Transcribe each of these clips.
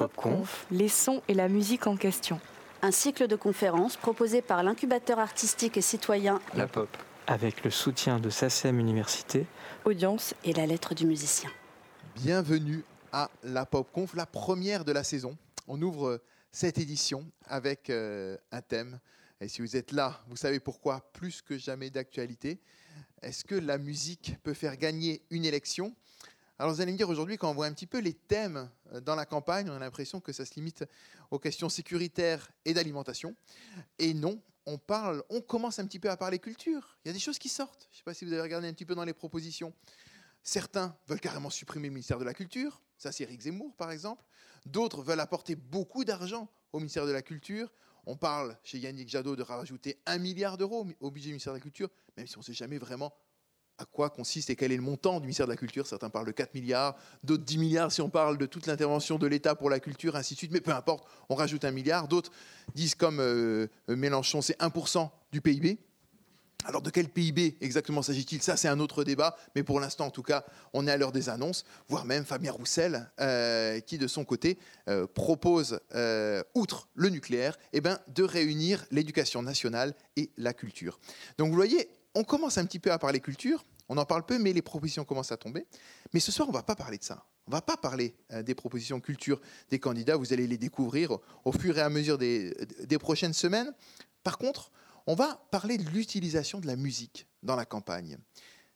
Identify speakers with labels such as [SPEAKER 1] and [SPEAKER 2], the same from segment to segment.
[SPEAKER 1] PopConf, les sons et la musique en question.
[SPEAKER 2] Un cycle de conférences proposé par l'incubateur artistique et citoyen
[SPEAKER 3] La Pop.
[SPEAKER 4] avec le soutien de SACEM Université,
[SPEAKER 1] Audience
[SPEAKER 2] et la lettre du musicien.
[SPEAKER 5] Bienvenue à la PopConf, la première de la saison. On ouvre cette édition avec euh, un thème. Et si vous êtes là, vous savez pourquoi, plus que jamais d'actualité. Est-ce que la musique peut faire gagner une élection? Alors vous allez me dire aujourd'hui, quand on voit un petit peu les thèmes euh, dans la campagne, on a l'impression que ça se limite aux questions sécuritaires et d'alimentation. Et non, on parle, on commence un petit peu à parler culture. Il y a des choses qui sortent. Je ne sais pas si vous avez regardé un petit peu dans les propositions. Certains veulent carrément supprimer le ministère de la Culture. Ça, c'est Eric Zemmour, par exemple. D'autres veulent apporter beaucoup d'argent au ministère de la Culture. On parle chez Yannick Jadot de rajouter un milliard d'euros au budget du ministère de la Culture, même si on ne sait jamais vraiment à quoi consiste et quel est le montant du ministère de la Culture. Certains parlent de 4 milliards, d'autres 10 milliards si on parle de toute l'intervention de l'État pour la culture, ainsi de suite. Mais peu importe, on rajoute un milliard. D'autres disent comme euh, Mélenchon, c'est 1% du PIB. Alors de quel PIB exactement s'agit-il? Ça, c'est un autre débat, mais pour l'instant, en tout cas, on est à l'heure des annonces, voire même Fabien Roussel, euh, qui de son côté euh, propose, outre le nucléaire, eh ben, de réunir l'éducation nationale et la culture. Donc vous voyez, on commence un petit peu à parler culture, on en parle peu, mais les propositions commencent à tomber. Mais ce soir, on ne va pas parler de ça. On ne va pas parler des propositions culture des candidats, vous allez les découvrir au fur et à mesure des, prochaines semaines. Par contre, on va parler de l'utilisation de la musique dans la campagne.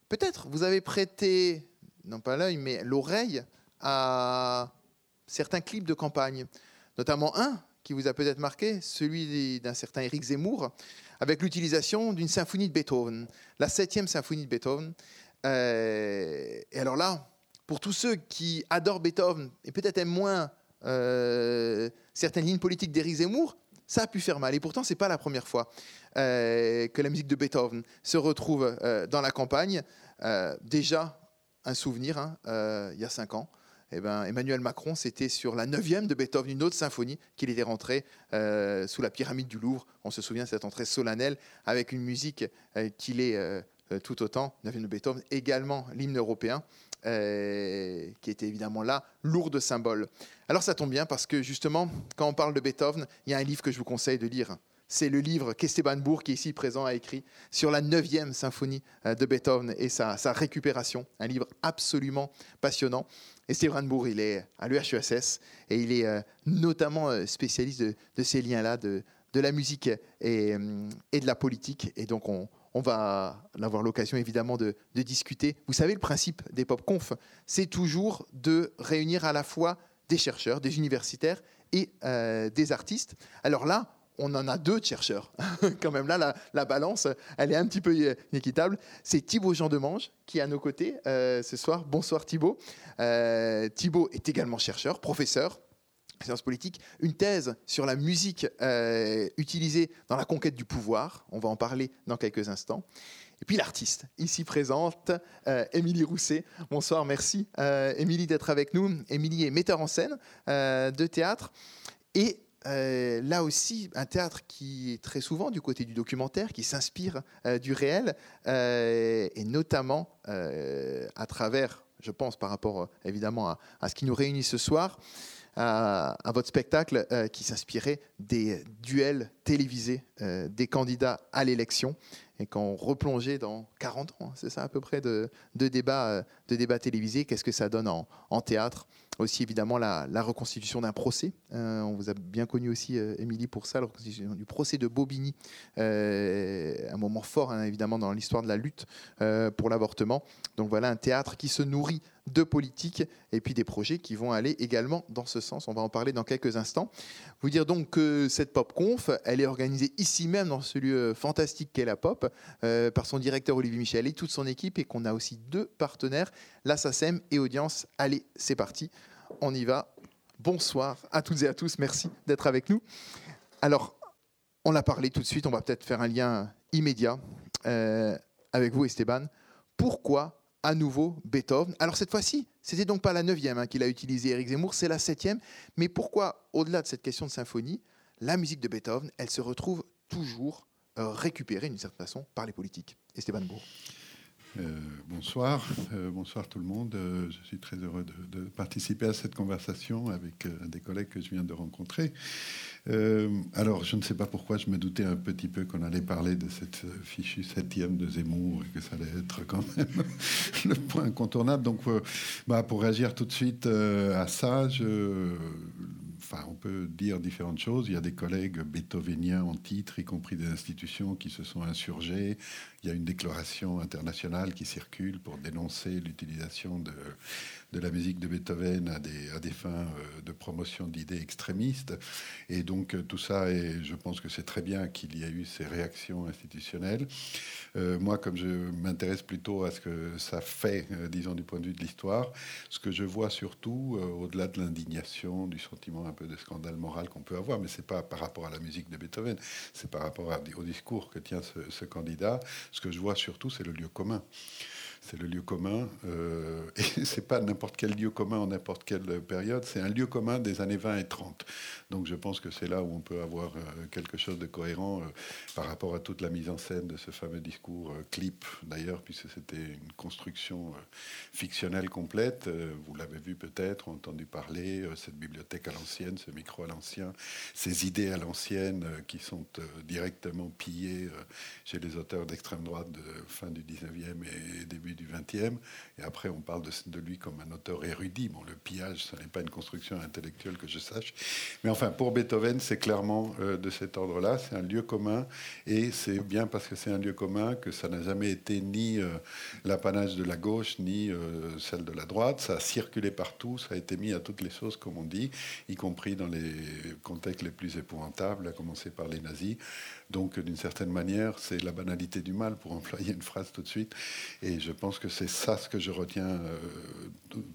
[SPEAKER 5] Peut-être vous avez prêté, non pas l'œil, mais l'oreille à certains clips de campagne, notamment un qui vous a peut-être marqué, celui d'un certain Eric Zemmour, avec l'utilisation d'une symphonie de Beethoven, la septième symphonie de Beethoven. Euh, et alors là, pour tous ceux qui adorent Beethoven et peut-être aiment moins euh, certaines lignes politiques d'Eric Zemmour, ça a pu faire mal. Et pourtant, ce n'est pas la première fois euh, que la musique de Beethoven se retrouve dans la campagne. Déjà, un souvenir, hein, il y a cinq ans. Eh ben, Emmanuel Macron, c'était sur la neuvième de Beethoven, une autre symphonie, qu'il était rentré sous la pyramide du Louvre. On se souvient de cette entrée solennelle avec une musique qu'il est tout autant, neuvième de Beethoven, également l'hymne européen. qui était évidemment là, lourd de symboles. Alors ça tombe bien parce que justement, quand on parle de Beethoven, il y a un livre que je vous conseille de lire. C'est le livre qu'Esteban Bourg, qui est ici présent, a écrit sur la 9e symphonie euh, de Beethoven et sa, récupération. Un livre absolument passionnant. Esteban Bourg, il est à l'UHESS et il est euh, notamment euh, spécialiste de, ces liens-là, de, la musique et, de la politique. Et donc, on, va avoir l'occasion évidemment de, discuter. Vous savez, le principe des pop-conf, c'est toujours de réunir à la fois des chercheurs, des universitaires et euh, des artistes. Alors là, on en a deux chercheurs. Quand même, là, la, balance, elle est un petit peu inéquitable. C'est Thibaut Jean Demange qui est à nos côtés euh, ce soir. Bonsoir Thibaut. Euh, Thibaut est également chercheur, professeur sciences politiques, une thèse sur la musique utilisée dans la conquête du pouvoir. On va en parler dans quelques instants. Et puis l'artiste, ici présente, euh, Émilie Rousset. Bonsoir, merci euh, Émilie d'être avec nous. Émilie est metteur en scène euh, de théâtre et là aussi, un théâtre qui est très souvent du côté du documentaire, qui s'inspire du réel, et notamment à travers, je pense par rapport évidemment à, ce qui nous réunit ce soir, à, votre spectacle qui s'inspirait des duels télévisés des candidats à l'élection et qu'on replongeait dans 40 ans, hein, c'est ça à peu près, de, débats euh, de télévisés, qu'est-ce que ça donne en théâtre? Aussi évidemment la, reconstitution d'un procès. Euh, on vous a bien connu aussi, euh, Émilie, pour ça, du procès de Bobigny, un moment fort hein, évidemment dans l'histoire de la lutte pour l'avortement. Donc voilà un théâtre qui se nourrit de politique et puis des projets qui vont aller également dans ce sens. On va en parler dans quelques instants. Vous dire donc que cette Pop Conf, elle est organisée ici même dans ce lieu fantastique qu'est la Pop euh, par son directeur Olivier Michel et toute son équipe et qu'on a aussi deux partenaires, la SACEM et Audience. Allez, c'est parti, on y va. Bonsoir à toutes et à tous, merci d'être avec nous. Alors, on l'a parlé tout de suite, on va peut-être faire un lien immédiat euh, avec vous Esteban. Pourquoi à nouveau Beethoven? Alors cette fois-ci, c'était donc pas la neuvième hein, qu'il a utilisé Eric Zemmour, c'est la septième. Mais pourquoi, au-delà de cette question de symphonie, la musique de Beethoven, elle se retrouve toujours euh, récupérée d'une certaine façon par les politiques? Esteban Bourg.
[SPEAKER 3] Euh, bonsoir, euh, bonsoir tout le monde. Euh, je suis très heureux de, participer à cette conversation avec des collègues que je viens de rencontrer. alors, je ne sais pas pourquoi je me doutais un petit peu qu'on allait parler de cette fichue septième de Zemmour et que ça allait être quand même le point incontournable. Donc, bah, pour réagir tout de suite à ça, je, on peut dire différentes choses. Il y a des collègues beethoveniens en titre, y compris des institutions qui se sont insurgées. Il y a une déclaration internationale qui circule pour dénoncer l'utilisation de, de la musique de Beethoven à des, fins euh, de promotion d'idées extrémistes. Et donc euh, tout ça, et je pense que c'est très bien qu'il y ait eu ces réactions institutionnelles. Euh, moi, comme je m'intéresse plutôt à ce que ça fait, disons du point de vue de l'histoire, ce que je vois surtout, au-delà de l'indignation, du sentiment un peu de scandale moral qu'on peut avoir, mais c'est pas par rapport à la musique de Beethoven, c'est par rapport au discours que tient ce candidat. Ce que je vois surtout, c'est le lieu commun c'est le lieu commun. Euh, et c'est pas n'importe quel lieu commun en n'importe quelle période, c'est un lieu commun des années 20 et 30. Donc je pense que c'est là où on peut avoir euh, quelque chose de cohérent euh, par rapport à toute la mise en scène de ce fameux discours clip, d'ailleurs, puisque c'était une construction fictionnelle complète. vous l'avez vu peut-être, entendu parler, cette bibliothèque à l'ancienne, ce micro à l'ancien, ces idées à l'ancienne qui sont directement pillées chez les auteurs d'extrême droite de fin du 19e et début du 20e. Et après, on parle de, de lui comme un auteur érudit. Bon, le pillage, ce n'est pas une construction intellectuelle que je sache. Mais enfin, pour Beethoven, c'est clairement euh, de cet ordre-là. C'est un lieu commun. Et c'est bien parce que c'est un lieu commun que ça n'a jamais été ni euh, l'apanage de la gauche, ni euh, celle de la droite. Ça a circulé partout. Ça a été mis à toutes les sauces, comme on dit, y compris dans les contextes les plus épouvantables, à commencer par les nazis. Donc, d'une certaine manière, c'est la banalité du mal, pour employer une phrase tout de suite. Et je pense que c'est ça ce que je retiens euh,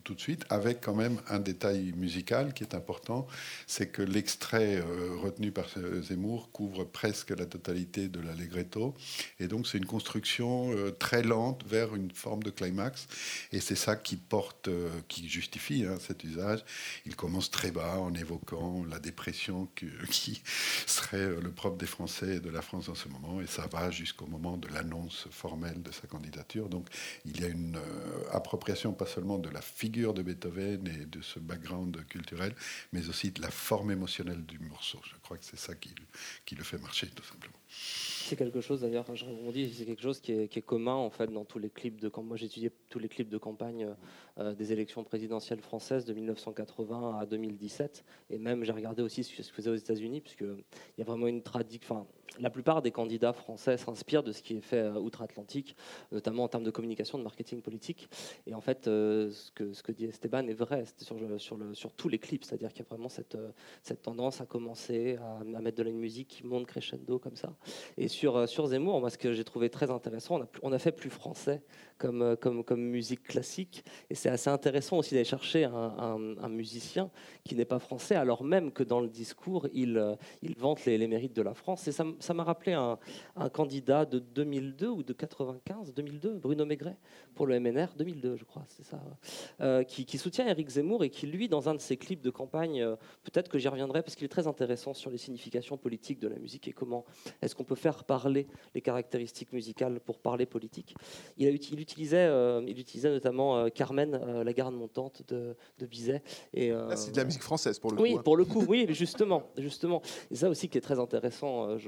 [SPEAKER 3] tout, de suite, avec quand même un détail musical qui est important, c'est que l'extrait euh, retenu par Zemmour couvre presque la totalité de l'allegretto. Et donc, c'est une construction euh, très lente vers une forme de climax. Et c'est ça qui porte, qui justifie hein, cet usage. Il commence très bas en évoquant la dépression qui serait le propre des Français de la France en ce moment, et ça va jusqu'au moment de l'annonce formelle de sa candidature. Donc il y a une euh, appropriation pas seulement de la figure de Beethoven et de ce background culturel, mais aussi de la forme émotionnelle du morceau. Je crois que c'est ça qui, le fait marcher, tout simplement.
[SPEAKER 6] C'est quelque chose d'ailleurs, je rebondis, c'est quelque chose qui est, commun en fait dans tous les clips de campagne. Moi étudié tous les clips de campagne euh, des élections présidentielles françaises de 1980 à 2017 et même j'ai regardé aussi ce que se faisait aux États-Unis puisque il y a vraiment une traduction, la plupart des candidats français s'inspirent de ce qui est fait euh, outre-Atlantique, notamment en termes de communication, de marketing politique. Et en fait, euh, ce, que, dit Esteban est vrai sur, sur, tous les clips, c'est-à-dire qu'il y a vraiment cette, euh, tendance à commencer à, mettre de la musique qui monte crescendo comme ça. Et sur, Zemmour, ce que j'ai trouvé très intéressant, on a, fait plus français comme, musique classique. Et c'est assez intéressant aussi d'aller chercher un, musicien qui n'est pas français, alors même que dans le discours, il, vante les, mérites de la France. Ça m'a rappelé un, candidat de 2002 ou de 95, 2002, Bruno Maigret, pour le MNR, 2002 je crois, c'est ça, euh, qui, soutient Eric Zemmour et qui, lui, dans un de ses clips de campagne, euh, peut-être que j'y reviendrai parce qu'il est très intéressant sur les significations politiques de la musique et comment est-ce qu'on peut faire parler les caractéristiques musicales pour parler politique. Il, a, il, utilisait, euh, il utilisait notamment Carmen, la garde montante de, de Bizet.
[SPEAKER 5] Et, c'est de la musique française pour le
[SPEAKER 6] coup.
[SPEAKER 5] Oui,
[SPEAKER 6] hein. pour le coup, oui, justement, justement. Et ça aussi qui est très intéressant,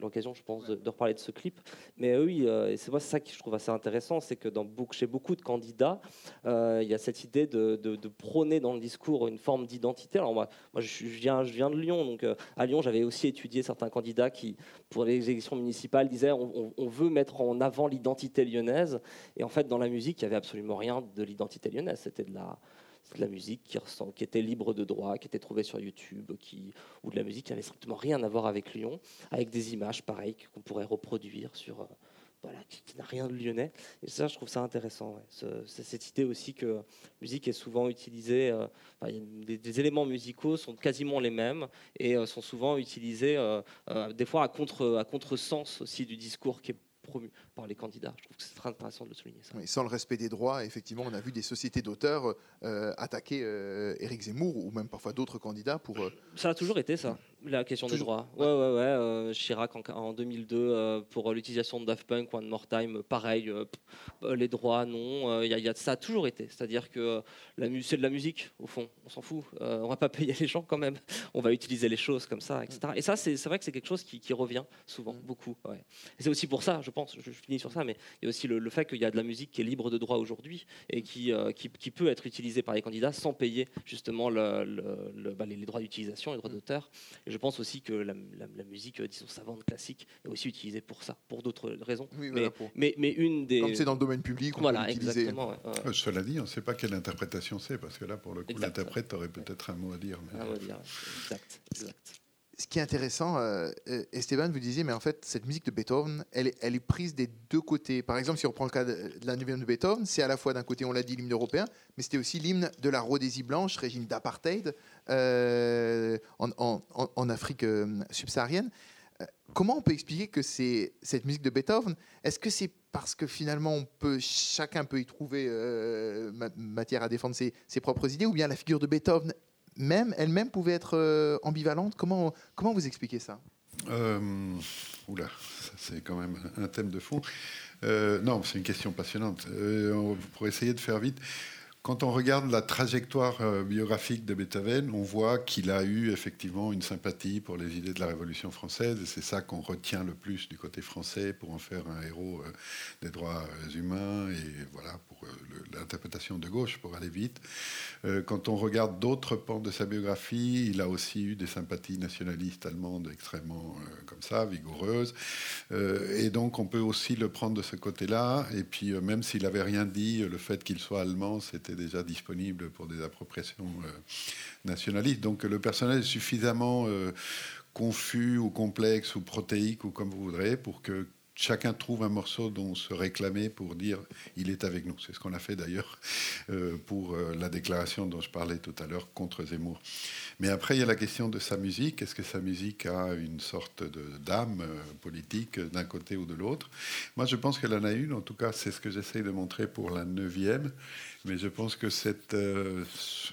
[SPEAKER 6] l'occasion, je pense, de, reparler de ce clip. Mais oui, et c'est moi ça que je trouve assez intéressant, c'est que dans, chez beaucoup de candidats, euh, il y a cette idée de, prôner dans le discours une forme d'identité. Alors moi, moi je, viens, je viens de Lyon, donc euh, à Lyon, j'avais aussi étudié certains candidats qui, pour les élections municipales, disaient on, on veut mettre en avant l'identité lyonnaise. Et en fait, dans la musique, il n'y avait absolument rien de l'identité lyonnaise. C'était de la de la musique qui, était libre de droit, qui était trouvée sur YouTube, ou de la musique qui n'avait strictement rien à voir avec Lyon, avec des images pareilles qu'on pourrait reproduire sur, euh, voilà, qui, n'a rien de lyonnais. Et ça, je trouve ça intéressant. Cette idée aussi que la musique est souvent utilisée, euh, des, éléments musicaux sont quasiment les mêmes et euh, sont souvent utilisés des fois à contre à contresens aussi du discours qui est promu par les candidats. Je trouve que c'est très intéressant de le souligner. Ça.
[SPEAKER 5] sans le respect des droits, effectivement, on a vu des sociétés d'auteurs euh, attaquer euh, Éric Zemmour ou même parfois d'autres candidats pour. Euh,
[SPEAKER 6] ça a toujours été ça, la question des droits. Ouais, ouais, ouais. Chirac en, 2002 pour l'utilisation de Daft Punk, One More Time, pareil. les droits, non. Il y a, ça a toujours été. C'est-à-dire que c'est de la musique, au fond. On s'en fout. on va pas payer les gens quand même. On va utiliser les choses comme ça, etc. Et ça, c'est vrai que c'est quelque chose qui, revient souvent, mm. beaucoup. Ouais. Et c'est aussi pour ça, je pense, je, finis sur ça, mais il y a aussi le, fait qu'il y a de la musique qui est libre de droit aujourd'hui et qui, qui, qui peut être utilisée par les candidats sans payer justement le, bah, les, droits d'utilisation, les droits d'auteur. Et je pense aussi que la, musique, euh, disons, savante, classique, est aussi utilisée pour ça, pour d'autres raisons. mais, mais, une des...
[SPEAKER 5] Comme c'est dans le domaine public, on
[SPEAKER 6] voilà, exactement.
[SPEAKER 3] Euh, cela dit, on ne sait pas quelle interprétation c'est, parce que là, pour le coup, l'interprète aurait peut-être un mot à dire.
[SPEAKER 6] Un mot à dire, exact. exact
[SPEAKER 5] ce qui est intéressant, euh, euh, Esteban, vous disiez, mais en fait, cette musique de Beethoven, elle est, prise des deux côtés. Par exemple, si on prend le cas de, la neuvième de Beethoven, c'est à la fois d'un côté, on l'a dit, l'hymne européen, mais c'était aussi l'hymne de la Rhodésie blanche, régime d'apartheid euh, en, Afrique subsaharienne. Comment on peut expliquer que c'est cette musique de Beethoven Est-ce que c'est parce que finalement, chacun peut y trouver matière à défendre ses, ses propres idées, ou bien la figure de Beethoven même, elle-même pouvait être euh, ambivalente. Comment, comment vous expliquez ça?
[SPEAKER 3] Euh, Oula, c'est quand même un thème de fond. Euh, non, c'est une question passionnante. pour essayer de faire vite, quand on regarde la trajectoire euh, biographique de Beethoven, on voit qu'il a eu effectivement une sympathie pour les idées de la Révolution française, et c'est ça qu'on retient le plus du côté français pour en faire un héros euh, des droits euh, humains, et voilà, pour l'interprétation de gauche, pour aller vite. Quand on regarde d'autres pans de sa biographie, il a aussi eu des sympathies nationalistes allemandes extrêmement comme ça, vigoureuses, et donc on peut aussi le prendre de ce côté-là, et puis même s'il n'avait rien dit, le fait qu'il soit allemand, c'était déjà disponible pour des appropriations euh, nationalistes. Donc le personnel est suffisamment euh, confus ou complexe ou protéique ou comme vous voudrez pour que chacun trouve un morceau dont se réclamer pour dire il est avec nous. C'est ce qu'on a fait d'ailleurs euh, pour la déclaration dont je parlais tout à l'heure contre Zemmour. Mais après, il y a la question de sa musique. Est-ce que sa musique a une sorte d'âme politique d'un côté ou de l'autre? Moi, je pense qu'elle en a une. En tout cas, c'est ce que j'essaye de montrer pour la neuvième. Mais je pense que cette, euh,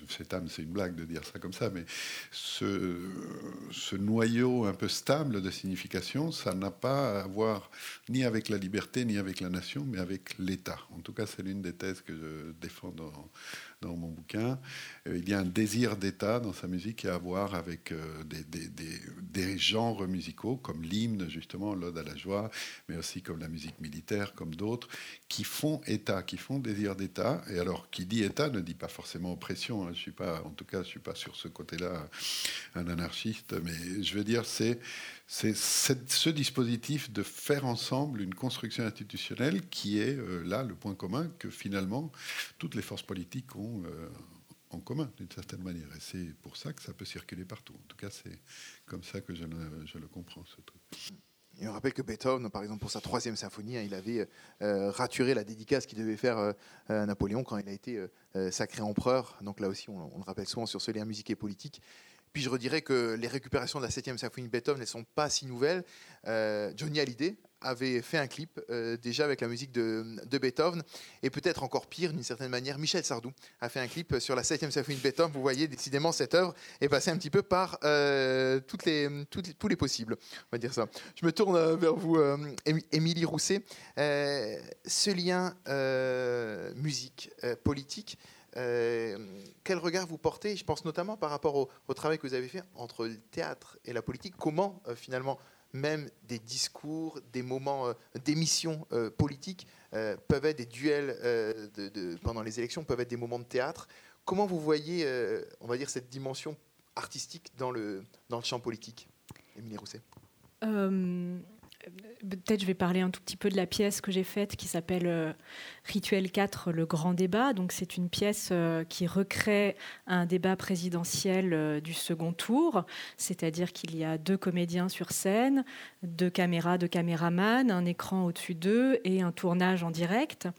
[SPEAKER 3] cette âme, c'est une blague de dire ça comme ça, mais ce, ce noyau un peu stable de signification, ça n'a pas à voir ni avec la liberté, ni avec la nation, mais avec l'État. En tout cas, c'est l'une des thèses que je défends dans, dans mon bouquin. Euh, il y a un désir d'État dans sa musique qui a à voir avec euh, des, genres musicaux, comme l'hymne, justement, l'Ode à la joie, mais aussi comme la musique militaire, comme d'autres, qui font État, qui font désir d'État. Et alors, qui dit État ne dit pas forcément oppression. Hein. Je suis pas, en tout cas, je suis pas sur ce côté-là un anarchiste, mais je veux dire, c'est ce dispositif de faire ensemble une construction institutionnelle qui est euh, là le point commun que finalement toutes les forces politiques ont en commun d'une certaine manière. Et c'est pour ça que ça peut circuler partout. En tout cas, c'est comme ça que je le, comprends, ce truc.
[SPEAKER 5] Et on rappelle que Beethoven, par exemple, pour sa troisième symphonie, hein, il avait euh, raturé la dédicace qu'il devait faire à Napoléon quand il a été sacré empereur. Donc là aussi, on, le rappelle souvent sur ce lien musique et politique. Puis je redirais que les récupérations de la 7e symphonie de Beethoven ne sont pas si nouvelles. Euh, Johnny Hallyday avait fait un clip euh, déjà avec la musique de, Beethoven. Et peut-être encore pire, d'une certaine manière, Michel Sardou a fait un clip sur la 7e symphonie de Beethoven. Vous voyez, décidément, cette œuvre est passée un petit peu par euh, toutes les, tous les possibles. On va dire ça. Je me tourne vers vous, Émilie Rousset. ce lien musique, politique, euh, quel regard vous portez Je pense notamment par rapport au, travail que vous avez fait entre le théâtre et la politique? Comment euh, finalement même des discours, des moments euh, d'émissions politiques peuvent être des duels pendant les élections, peuvent être des moments de théâtre. Comment vous voyez, on va dire, cette dimension artistique dans le, dans le champ politique Émilie Rousset?
[SPEAKER 7] Peut-être je vais parler un tout petit peu de la pièce que j'ai faite qui s'appelle euh, Rituel 4, le grand débat. Donc c'est une pièce euh, qui recrée un débat présidentiel euh, du second tour, c'est-à-dire qu'il y a deux comédiens sur scène, deux caméras, deux caméramans, un écran au-dessus d'eux et un tournage en direct.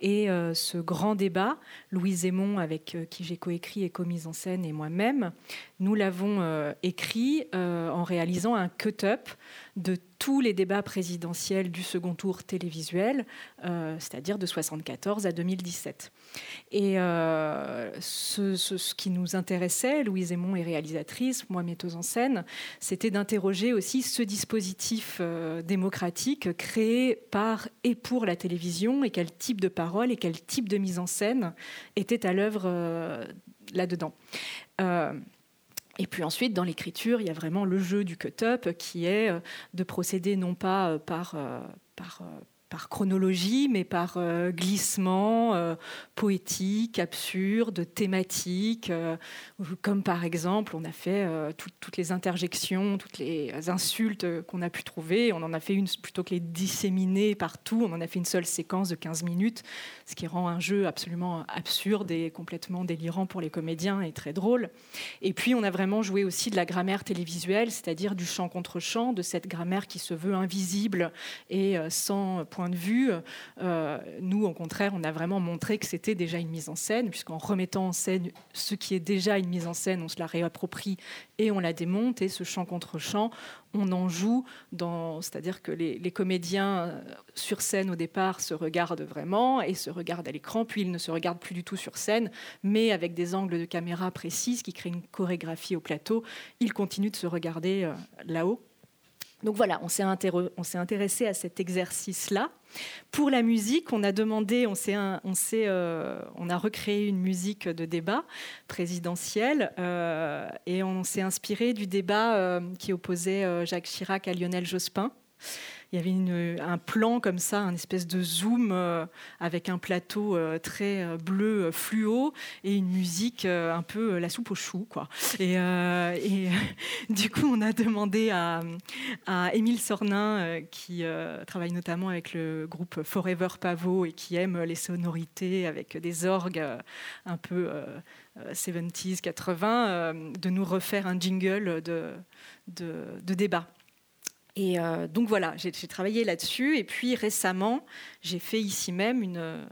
[SPEAKER 7] Et ce grand débat, Louise Aymon, avec qui j'ai coécrit et commis en scène, et moi-même, nous l'avons écrit en réalisant un cut-up de tous les débats présidentiels du second tour télévisuel, euh, c'est-à-dire de 1974 à 2017. Et euh, ce, qui nous intéressait, Louise Aymon est réalisatrice, moi metteuse en scène, c'était d'interroger aussi ce dispositif euh, démocratique créé par et pour la télévision et quel type de parole et quel type de mise en scène était à l'œuvre là-dedans. Et puis ensuite, dans l'écriture, il y a vraiment le jeu du cut-up qui est euh, de procéder non pas euh, par, euh, par par chronologie, mais par euh, glissement euh, poétique, absurde, thématique, euh, comme par exemple, on a fait toutes les interjections, toutes les insultes qu'on a pu trouver, on en a fait une plutôt que les disséminer partout, on en a fait une seule séquence de 15 minutes, ce qui rend un jeu absolument absurde et complètement délirant pour les comédiens et très drôle. Et puis on a vraiment joué aussi de la grammaire télévisuelle, c'est-à-dire du chant contre chant, de cette grammaire qui se veut invisible et sans point de vue. Euh, nous, au contraire, on a vraiment montré que c'était déjà une mise en scène, puisqu'en remettant en scène ce qui est déjà une mise en scène, on se la réapproprie et on la démonte. Et ce chant contre chant, on en joue, c'est-à-dire que les, comédiens euh, sur scène au départ se regardent vraiment et se regardent à l'écran, puis ils ne se regardent plus du tout sur scène, mais avec des angles de caméra précis qui créent une chorégraphie au plateau, ils continuent de se regarder euh, là-haut. Donc voilà, on s'est, intéressé à cet exercice-là. Pour la musique, on a demandé, on, euh, a recréé une musique de débat présidentiel euh, et on s'est inspiré du débat euh, qui opposait Jacques Chirac à Lionel Jospin il y avait un plan comme ça, un espèce de zoom euh, avec un plateau euh, très euh, bleu fluo et une musique un peu la soupe aux choux. Et, du coup, on a demandé à, Émile Sornin, qui travaille notamment avec le groupe Forever Pavot et qui aime les sonorités avec des orgues un peu 70s, 80, de nous refaire un jingle de débat. Et euh, donc voilà, j'ai travaillé là-dessus. Et puis récemment, j'ai fait ici même une,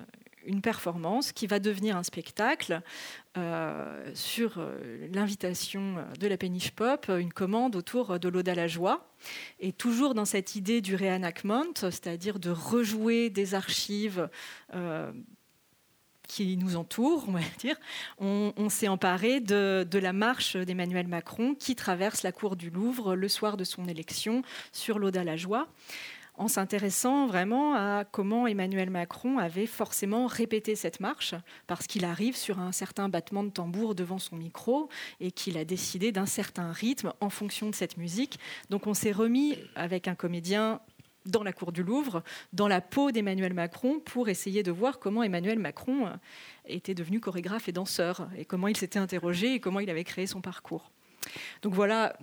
[SPEAKER 7] performance qui va devenir un spectacle euh, sur euh, l'invitation de la péniche pop, une commande autour de l'Oda la joie. Et toujours dans cette idée du réanacment, c'est-à-dire de rejouer des archives qui nous entoure, on va dire, on, s'est emparé de, la marche d'Emmanuel Macron qui traverse la cour du Louvre le soir de son élection sur l'Aude à la joie, en s'intéressant vraiment à comment Emmanuel Macron avait forcément répété cette marche, parce qu'il arrive sur un certain battement de tambour devant son micro et qu'il a décidé d'un certain rythme en fonction de cette musique. Donc on s'est remis avec un comédien dans la cour du Louvre, dans la peau d'Emmanuel Macron, pour essayer de voir comment Emmanuel Macron euh, était devenu chorégraphe et danseur, et comment il s'était interrogé et comment il avait créé son parcours. Donc voilà,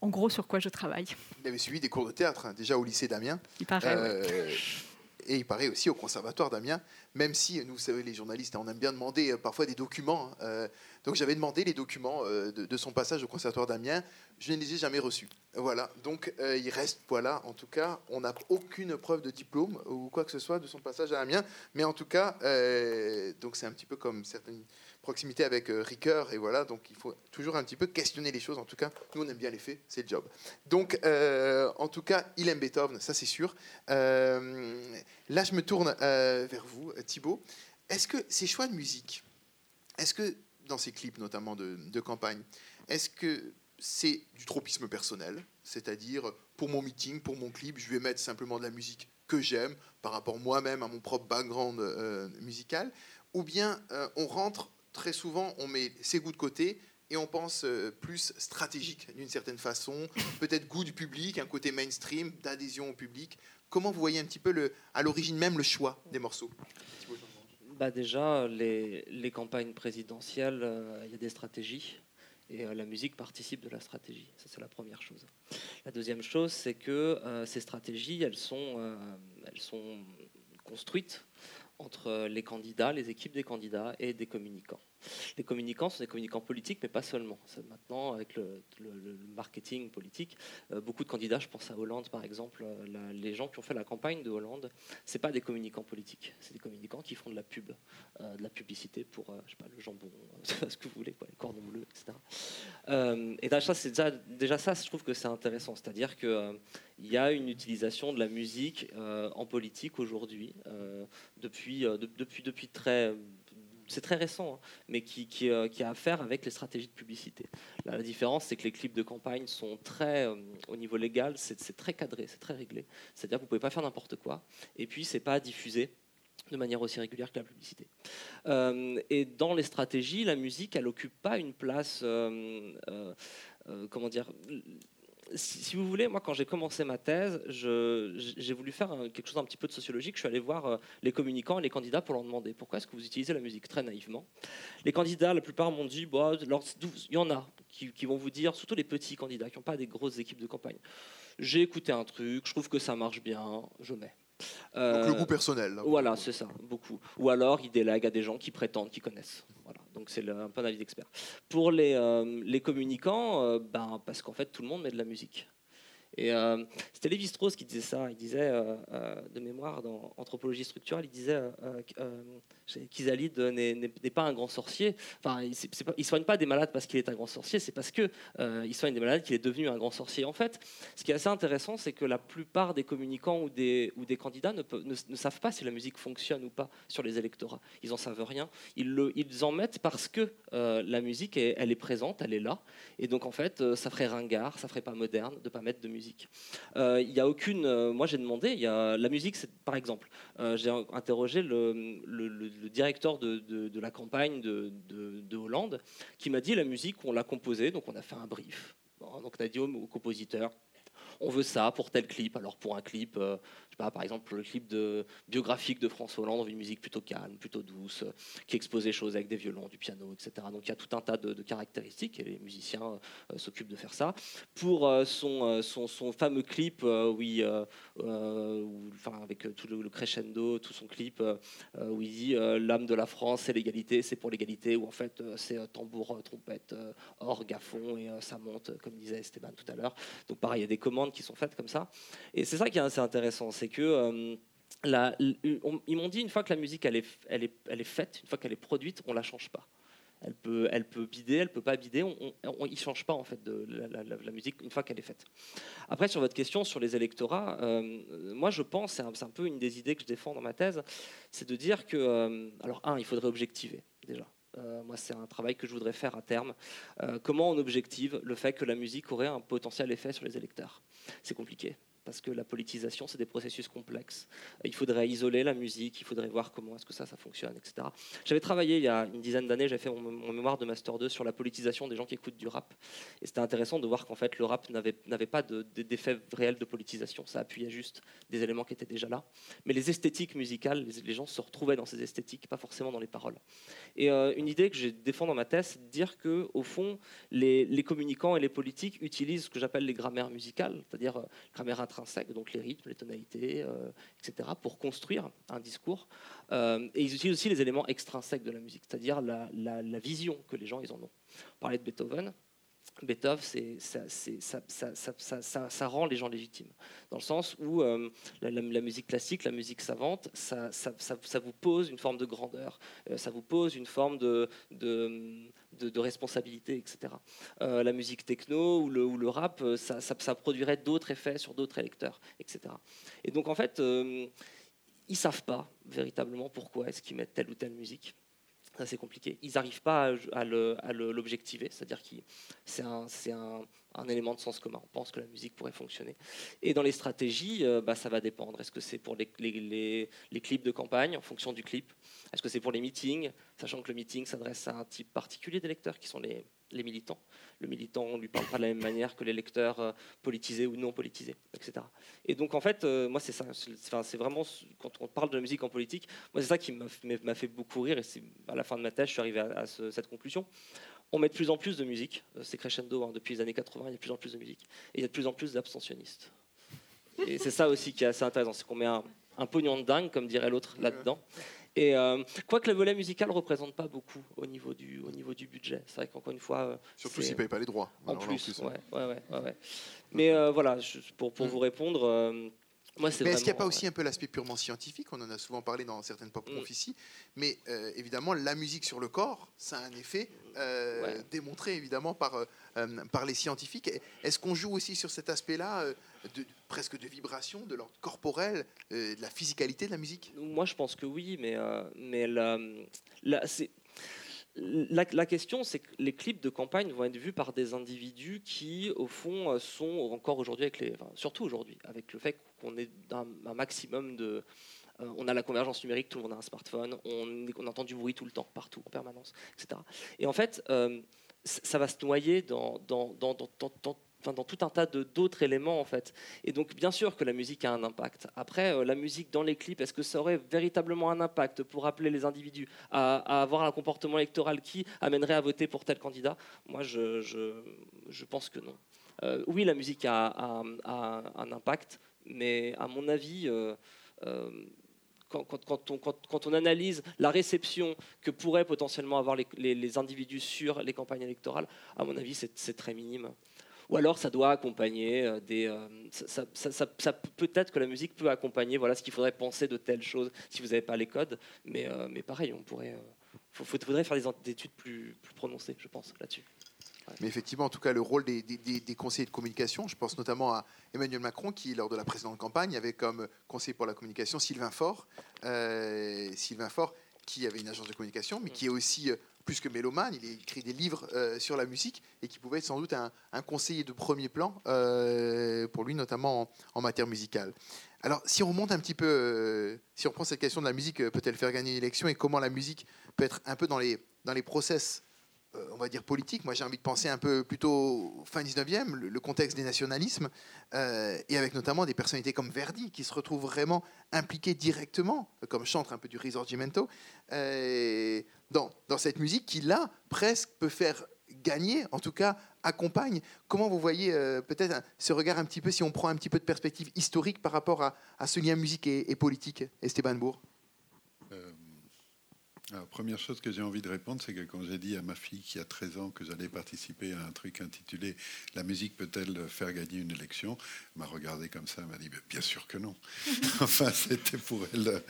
[SPEAKER 7] en gros, sur quoi je travaille.
[SPEAKER 5] Il avait suivi des cours de théâtre, hein, déjà au lycée d'Amiens.
[SPEAKER 7] Il paraît. Euh,
[SPEAKER 5] et il paraît aussi au conservatoire d'Amiens, même si, nous, vous savez, les journalistes, on aime bien demander euh, parfois des documents. Hein, donc j'avais demandé les documents de, son passage au conservatoire d'Amiens je ne les ai jamais reçus. Voilà, donc euh, il reste, voilà, en tout cas, on n'a aucune preuve de diplôme ou quoi que ce soit de son passage à Amiens, mais en tout cas, euh, donc c'est un petit peu comme certaines proximités avec euh, Ricoeur, et voilà, donc il faut toujours un petit peu questionner les choses, en tout cas, nous on aime bien les faits, c'est le job. Donc, en tout cas, il aime Beethoven, ça c'est sûr. là, je me tourne vers vous, Thibault. Est-ce que ces choix de musique, est-ce que dans ces clips notamment de, campagne, est-ce que c'est du tropisme personnel, c'est-à-dire pour mon meeting, pour mon clip, je vais mettre simplement de la musique que j'aime par rapport moi-même à mon propre background euh, musical, ou bien euh, on rentre très souvent, on met ses goûts de côté et on pense euh, plus stratégique d'une certaine façon, peut-être goût du public, un côté mainstream, d'adhésion au public. Comment vous voyez un petit peu à l'origine même le choix des morceaux?
[SPEAKER 6] Bah déjà, les, campagnes présidentielles, il y a des stratégies. Et euh, la musique participe de la stratégie. Ça, c'est la première chose. La deuxième chose, c'est que euh, ces stratégies, elles sont, euh, elles sont construites entre les candidats, les équipes des candidats et des communicants. Les communicants sont des communicants politiques, mais pas seulement. Maintenant, avec le, marketing politique, euh, beaucoup de candidats, je pense à Hollande par exemple, euh, les gens qui ont fait la campagne de Hollande, c'est pas des communicants politiques, c'est des communicants qui font de la pub, de la publicité pour, je sais pas, le jambon, ce que vous voulez, quoi, les cordons bleus, etc. et déjà ça, je trouve que c'est intéressant, c'est-à-dire que il y a une utilisation de la musique en politique aujourd'hui depuis, depuis, depuis très c'est très récent, hein, mais qui, euh, a à faire avec les stratégies de publicité. la différence, c'est que les clips de campagne sont très, euh, au niveau légal, c'est très cadré, c'est très réglé. C'est-à-dire que vous ne pouvez pas faire n'importe quoi, et puis c'est pas diffusé de manière aussi régulière que la publicité. Euh, et dans les stratégies, la musique, elle n'occupe pas une place, comment dire, si, vous voulez, moi, quand j'ai commencé ma thèse, j'ai voulu faire quelque chose un petit peu de sociologique. Je suis allé voir euh, les communicants et les candidats pour leur demander pourquoi est-ce que vous utilisez la musique très naïvement. Les candidats, la plupart m'ont dit, bah, il y en a qui, vont vous dire, surtout les petits candidats qui n'ont pas des grosses équipes de campagne. J'ai écouté un truc, je trouve que ça marche bien, je mets.
[SPEAKER 5] Donc le goût personnel.
[SPEAKER 6] voilà, c'est ça, beaucoup. Ou alors ils délèguent à des gens qui prétendent qu'ils connaissent. Voilà. Donc c'est un peu un avis d'expert. Pour les, euh, les communicants, euh, ben, parce qu'en fait tout le monde met de la musique. Et euh, c'était Lévi-Strauss qui disait ça. Il disait, euh, euh, de mémoire, dans Anthropologie structurelle, il disait qu'Isalide n'est pas un grand sorcier. Enfin, il ne soigne pas des malades parce qu'il est un grand sorcier, c'est parce qu'il il soigne des malades qu'il est devenu un grand sorcier. En fait, ce qui est assez intéressant, c'est que la plupart des communicants ou des, candidats ne, savent pas si la musique fonctionne ou pas sur les électorats. Ils n'en savent rien. Ils, en mettent parce que la musique, elle est présente, elle est là. Et donc, en fait, ça ferait ringard, ça ferait pas moderne de pas mettre de musique euh, il y a aucune. Euh, moi, j'ai demandé. Y a la musique, par exemple. Euh, j'ai interrogé le, directeur de, la campagne de, Hollande, qui m'a dit la musique, on l'a composée, donc on a fait un brief. donc on a dit au compositeur, on veut ça pour tel clip. Alors pour un clip, par exemple, le clip de, biographique de François Hollande, une musique plutôt calme, plutôt douce, euh, qui expose les choses avec des violons, du piano, etc. Donc il y a tout un tas de, caractéristiques et les musiciens euh, s'occupent de faire ça. Pour euh, son, fameux clip, oui, avec tout le, crescendo, tout son clip, où il dit L'âme de la France, c'est l'égalité, c'est pour l'égalité, où en fait c'est tambour, trompette, orgue à fond et ça monte, comme disait Esteban tout à l'heure. Donc pareil, il y a des commandes qui sont faites comme ça. Et c'est ça qui est assez intéressant c'est que euh, ils m'ont dit une fois que la musique elle est, faite, une fois qu'elle est produite, on la change pas. Elle peut, elle bider, elle peut pas bider. On, on, il change pas en fait de la, musique une fois qu'elle est faite. Après sur votre question sur les électorats, euh, moi je pense, c'est un, un, peu une des idées que je défends dans ma thèse, c'est de dire que euh, alors un, il faudrait objectiver déjà. Moi, c'est un travail que je voudrais faire à terme. comment on objective le fait que la musique aurait un potentiel effet sur les électeurs? C'est compliqué parce que la politisation, c'est des processus complexes. Il faudrait isoler la musique, il faudrait voir comment est-ce que ça, ça fonctionne, etc. J'avais travaillé il y a une dizaine d'années, j'avais fait mon, mémoire de Master 2 sur la politisation des gens qui écoutent du rap. Et c'était intéressant de voir qu'en fait, le rap n'avait pas d'effet réel de politisation. Ça appuyait juste des éléments qui étaient déjà là. Mais les esthétiques musicales, les, gens se retrouvaient dans ces esthétiques, pas forcément dans les paroles. Et euh, une idée que je défends dans ma thèse, c'est de dire que, au fond, les, les, communicants et les politiques utilisent ce que j'appelle les grammaires musicales, c'est-à-dire euh, grammaire donc les rythmes, les tonalités, euh, etc., pour construire un discours. Euh, et ils utilisent aussi les éléments extrinsèques de la musique, c'est-à-dire la, vision que les gens ils en ont. On parlait de Beethoven. Beethoven, ça, rend les gens légitimes, dans le sens où euh, la, musique classique, la musique savante, ça, vous pose une forme de grandeur, ça vous pose une forme de de, responsabilité, etc. Euh, la musique techno ou le, rap, euh, ça, produirait d'autres effets sur d'autres électeurs, etc. Et donc en fait, euh, ils savent pas véritablement pourquoi est-ce qu'ils mettent telle ou telle musique. C'est compliqué. Ils n'arrivent pas à, l'objectiver, c'est-à-dire que c'est un, un, élément de sens commun. On pense que la musique pourrait fonctionner. Et dans les stratégies, bah, ça va dépendre. Est-ce que c'est pour les, les, les, clips de campagne, en fonction du clip? Est-ce que c'est pour les meetings? Sachant que le meeting s'adresse à un type particulier d'électeurs qui sont les, les, militants. Le militant, on ne lui parle pas de la même manière que l'électeur euh, politisé ou non politisé, etc. Et donc, en fait, euh, moi, c'est ça. C'est vraiment, quand on parle de la musique en politique, moi, c'est ça qui m'a fait beaucoup rire. Et à la fin de ma thèse, je suis arrivé à, cette conclusion. On met de plus en plus de musique. Euh, c'est crescendo. Hein, depuis les années 80, il y a de plus en plus de musique. Et il y a de plus en plus d'abstentionnistes. Et c'est ça aussi qui est assez intéressant. C'est qu'on met un un pognon de dingue, comme dirait l'autre là-dedans. Et euh, quoique le volet musical ne représente pas beaucoup au niveau du, au niveau du budget. C'est vrai qu'encore une fois. euh,
[SPEAKER 5] Surtout s'ils ne payent pas les droits.
[SPEAKER 6] En
[SPEAKER 5] là,
[SPEAKER 6] plus,
[SPEAKER 5] hein.
[SPEAKER 6] ouais, ouais, ouais. Mais euh, voilà, je- pour, pour
[SPEAKER 5] Mm.
[SPEAKER 6] vous répondre, moi
[SPEAKER 5] Mais est-ce qu'il n'y a pas aussi un peu l'aspect purement scientifique On en a souvent parlé dans certaines pop
[SPEAKER 6] Mm.
[SPEAKER 5] conf ici. Mais euh, évidemment, la musique sur le corps, ça a un effet euh,
[SPEAKER 6] Ouais.
[SPEAKER 5] démontré évidemment par, euh, par les scientifiques. Est-ce qu'on joue aussi sur cet aspect-là, de, presque de vibration, de l'ordre corporel, de la physicalité de la musique?
[SPEAKER 6] Moi, je pense que oui, mais, mais la, la- c'est- la- question, c'est que les clips de campagne vont être vus par des individus qui, au fond, euh, sont encore aujourd'hui, avec les, surtout aujourd'hui, avec le fait qu'on ait un, maximum de. euh, on a la convergence numérique, tout le monde a un smartphone, on, on entend du bruit tout le temps, partout, en permanence, etc. Et en fait, euh, ça va se noyer dans, dans, dans, dans, dans- tout un tas d'autres éléments, en fait. Et donc, bien sûr que la musique a un impact. Après, euh, la musique dans les clips, est-ce que ça aurait véritablement un impact pour appeler les individus à, avoir un comportement électoral qui amènerait à voter pour tel candidat? Moi, je, pense que non. Euh, oui, la musique a, un impact, mais à mon avis, euh, quand, on, analyse la réception que pourraient potentiellement avoir les, individus sur les campagnes électorales, à mon avis, c'est très minime. Ou alors, ça doit accompagner euh, des. euh, ça, ça- ça- ça- ça peut- peut-être que la musique peut accompagner. Voilà ce qu'il faudrait penser de telles choses si vous n'avez pas les codes. Mais, euh, mais pareil, on pourrait. Il faudrait faire des, études plus, plus prononcées, je pense, là-dessus.
[SPEAKER 5] Mais effectivement, en tout cas, le rôle des, des- conseillers de communication, je pense notamment à Emmanuel Macron, qui, lors de la précédente campagne, avait comme conseiller pour la communication Sylvain Faure. Euh, Sylvain Faure, qui avait une agence de communication, mais qui est aussi, plus que mélomane, il a écrit des livres euh, sur la musique et qui pouvait être sans doute un, conseiller de premier plan euh, pour lui, notamment en, matière musicale. Alors, si on remonte un petit peu, euh, si on prend cette question de la musique, peut-elle faire gagner une élection et comment la musique peut être un peu dans les, dans les process on va dire politique. Moi, j'ai envie de penser un peu plutôt fin 19e, le, contexte des nationalismes, euh, et avec notamment des personnalités comme Verdi, qui se retrouvent vraiment impliquées directement, euh, comme chantre un peu du Risorgimento, euh, dans, dans cette musique qui, là, presque peut faire gagner, en tout cas, accompagne. Comment vous voyez euh, peut-être ce regard un petit peu, si on prend un petit peu de perspective historique par rapport à, ce lien musique et, et politique, Esteban Bourg?
[SPEAKER 3] Euh, alors, première chose que j'ai envie de répondre, c'est que quand j'ai dit à ma fille qui a 13 ans que j'allais participer à un truc intitulé La musique peut-elle faire gagner une élection? Elle m'a regardé comme ça, elle m'a dit Bien sûr que non. enfin, c'était pour elle euh,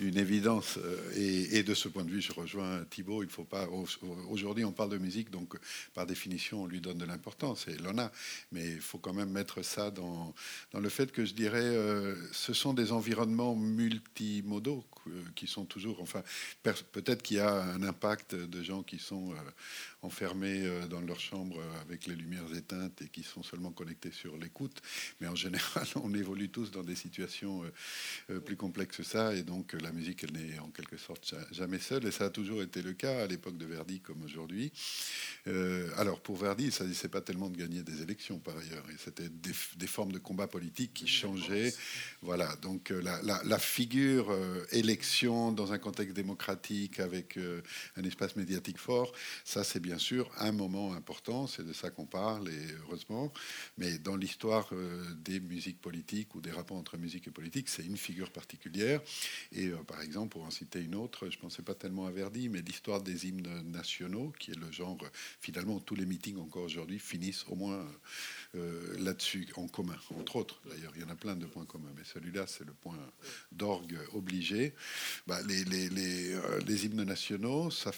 [SPEAKER 3] une évidence. Euh, Et, de ce point de vue, je rejoins Thibault. Il faut pas. au- Aujourd'hui, on parle de musique, donc par définition, on lui donne de l'importance, et en a. Mais il faut quand même mettre ça dans, dans le fait que je dirais euh, ce sont des environnements multimodaux qui sont toujours. Enfin, per- peut-être qu'il y a un impact de gens qui sont euh, enfermés euh, dans leur chambre euh, avec les lumières éteintes et qui sont seulement connectés sur l'écoute. Mais en général, on évolue tous dans des situations euh, plus complexes que ça. Et donc, la musique, elle n'est en quelque sorte ja- jamais seule. Et ça a toujours été le cas à l'époque de Verdi comme aujourd'hui. Euh, alors, pour Verdi, il ne s'agissait pas tellement de gagner des élections, par ailleurs. C'était des, des formes de combat politique qui changeaient. Voilà, donc la, la- la figure euh, élection dans un contexte démocratique avec euh, un espace médiatique fort, ça c'est bien sûr un moment important, c'est de ça qu'on parle, et heureusement. Mais dans l'histoire euh, des musiques politiques ou des rapports entre musique et politique, c'est une figure particulière. Et euh, par exemple, pour en citer une autre, je ne pensais pas tellement à Verdi, mais l'histoire des hymnes nationaux, qui est le genre, finalement, tous les meetings encore aujourd'hui finissent au moins euh, là-dessus en commun, entre autres. D'ailleurs, il y en a plein de points communs, mais celui-là, c'est le point d'orgue obligé. Bah, les, hymnes nationaux, ça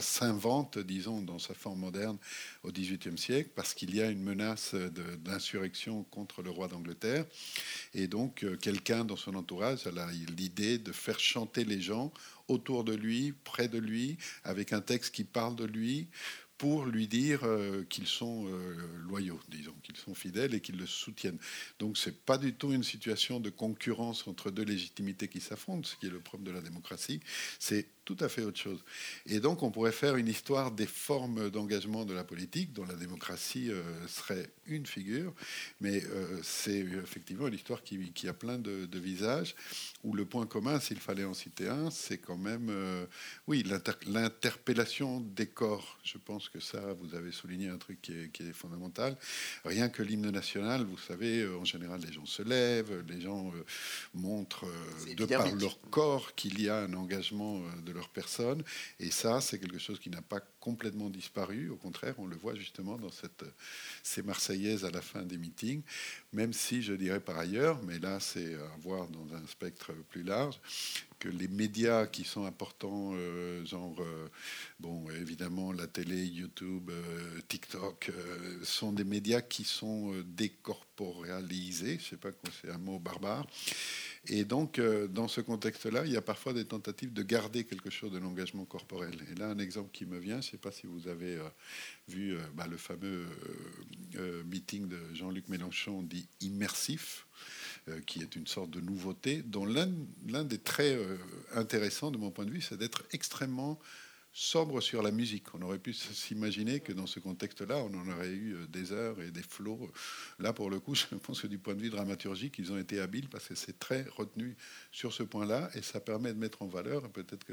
[SPEAKER 3] s'invente, disons, dans sa forme moderne au XVIIIe siècle, parce qu'il y a une menace d'insurrection contre le roi d'Angleterre. Et donc, euh, quelqu'un dans son entourage a l'idée de faire chanter les gens autour de lui, près de lui, avec un texte qui parle de lui, pour lui dire euh, qu'ils sont euh, loyaux, disons, qu'ils sont fidèles et qu'ils le soutiennent. Donc c'est pas du tout une situation de concurrence entre deux légitimités qui s'affrontent, ce qui est le propre de la démocratie. C'est tout à fait autre chose. Et donc, on pourrait faire une histoire des formes d'engagement de la politique, dont la démocratie euh, serait une figure, mais euh, c'est effectivement une histoire qui, a plein de, visages, où le point commun, s'il fallait en citer un, c'est quand même, euh, oui, l'interpellation des corps. Je pense que ça, vous avez souligné un truc qui est, fondamental. Rien que l'hymne national, vous savez, en général, les gens se lèvent, les gens montrent, de par leur corps, qu'il y a un engagement de leur personne. Et ça, c'est quelque chose qui n'a pas complètement disparu. Au contraire, on le voit justement dans cette, ces Marseillaises à la fin des meetings. Même si je dirais par ailleurs, mais là, c'est à voir dans un spectre plus large, que les médias qui sont importants, euh, genre, euh, bon, évidemment, la télé, YouTube, euh, TikTok, sont des médias qui sont décorporalisés. Je sais pas quoi, c'est un mot barbare. Et donc, euh, dans ce contexte-là, il y a parfois des tentatives de garder quelque chose de l'engagement corporel. Et là, un exemple qui me vient, je ne sais pas si vous avez euh, vu euh, bah, le fameux meeting de Jean-Luc Mélenchon dit immersif, qui est une sorte de nouveauté, dont l'un des traits intéressants, de mon point de vue, c'est d'être extrêmement sobre sur la musique. On aurait pu s'imaginer que dans ce contexte-là, on en aurait eu euh, des heures et des flots. Là, pour le coup, je pense que du point de vue dramaturgique, ils ont été habiles parce que c'est très retenu sur ce point-là et ça permet de mettre en valeur, peut-être que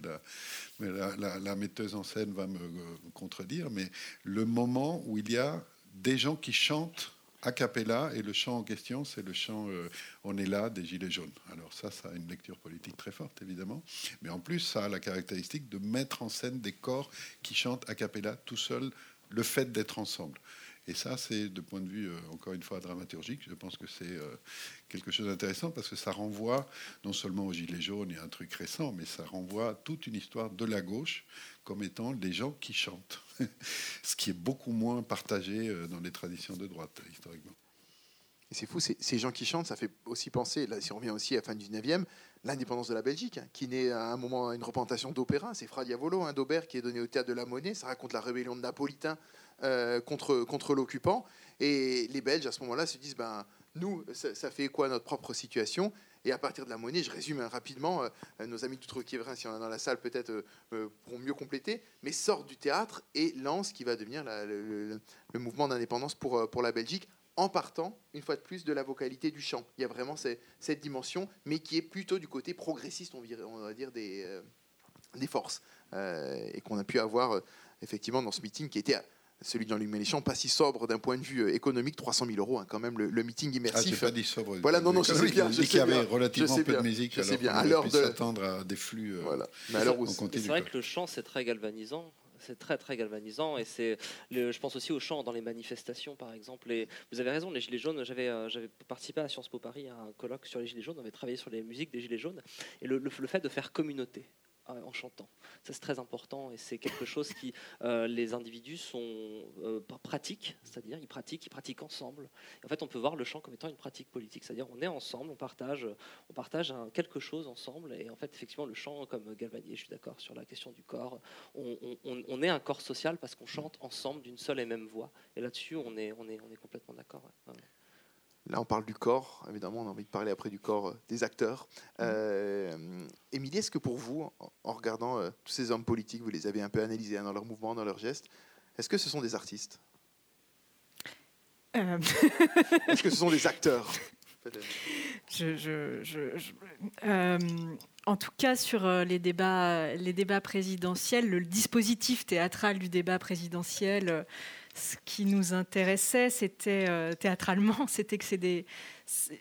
[SPEAKER 3] la, la, metteuse en scène va me euh, contredire, mais le moment où il y a des gens qui chantent a cappella, et le chant en question, c'est le chant euh, On est là des Gilets jaunes. Alors ça, ça a une lecture politique très forte, évidemment, mais en plus, ça a la caractéristique de mettre en scène des corps qui chantent a cappella tout seuls, le fait d'être ensemble. Et ça, c'est de point de vue, euh, encore une fois, dramaturgique, je pense que c'est euh, quelque chose d'intéressant parce que ça renvoie non seulement aux Gilets jaunes et un truc récent, mais ça renvoie à toute une histoire de la gauche comme étant les gens qui chantent, ce qui est beaucoup moins partagé euh, dans les traditions de droite, historiquement.
[SPEAKER 5] Et c'est fou, ces gens qui chantent, ça fait aussi penser, là, si on revient aussi à la fin du 19e, l'indépendance de la Belgique, hein, qui naît à un moment une représentation d'opéra. C'est Fra Diavolo, hein, d'Aubert, qui est donné au théâtre de la Monnaie. Ça raconte la rébellion de Napolitain euh, contre, contre l'occupant. Et les Belges, à ce moment-là, se disent ben, nous, ça, fait quoi notre propre situation? Et à partir de la monnaie, je résume hein, rapidement, euh, nos amis d'Outre-Quiévrin, si on est dans la salle, peut-être euh, pourront mieux compléter, mais sortent du théâtre et lancent qui va devenir le, mouvement d'indépendance pour, pour la Belgique en partant, une fois de plus, de la vocalité du chant. Il y a vraiment cette, dimension, mais qui est plutôt du côté progressiste, on, va dire, des, des forces, et qu'on a pu avoir effectivement dans ce meeting qui était celui de Jean-Luc Mélenchon, pas si sobre d'un point de vue euh, économique, 300 000 euros, hein, quand même, le, meeting immersif.
[SPEAKER 3] Ah, pas dit sobre.
[SPEAKER 5] Voilà, non, non, je sais bien.
[SPEAKER 3] Je qu'il y avait relativement peu de musique,
[SPEAKER 5] sais bien.
[SPEAKER 3] alors on de... s'attendre à des flux. Euh,
[SPEAKER 5] voilà.
[SPEAKER 6] Mais alors, c'est vrai que le chant, c'est très galvanisant c'est très très galvanisant et c'est je pense aussi au chant dans les manifestations par exemple et vous avez raison les gilets jaunes j'avais euh, j'avais participé à Sciences Po Paris à un colloque sur les gilets jaunes on avait travaillé sur les musiques des gilets jaunes et le, le fait de faire communauté en chantant. Ça, c'est très important et c'est quelque chose qui, euh, les individus sont euh, pratiques, c'est-à-dire ils pratiquent, ils pratiquent ensemble. en fait, on peut voir le chant comme étant une pratique politique, c'est-à-dire on est ensemble, on partage, on partage quelque chose ensemble. Et en fait, effectivement, le chant, comme Galvanier, je suis d'accord sur la question du corps, on, est un corps social parce qu'on chante ensemble d'une seule et même voix. Et là-dessus, on est, on est, on est complètement d'accord.
[SPEAKER 5] Là, on parle du corps, évidemment, on a envie de parler après du corps euh, des acteurs. Mm. Euh, Émilie, est-ce que pour vous, en regardant euh, tous ces hommes politiques, vous les avez un peu analysés hein, dans leurs mouvements, dans leurs gestes, est-ce que ce sont des artistes? Est-ce que ce sont des acteurs?
[SPEAKER 7] En tout cas, sur les débats, les débats présidentiels, le dispositif théâtral du débat présidentiel ce qui nous intéressait, c'était euh, théâtralement, c'était que c'est des,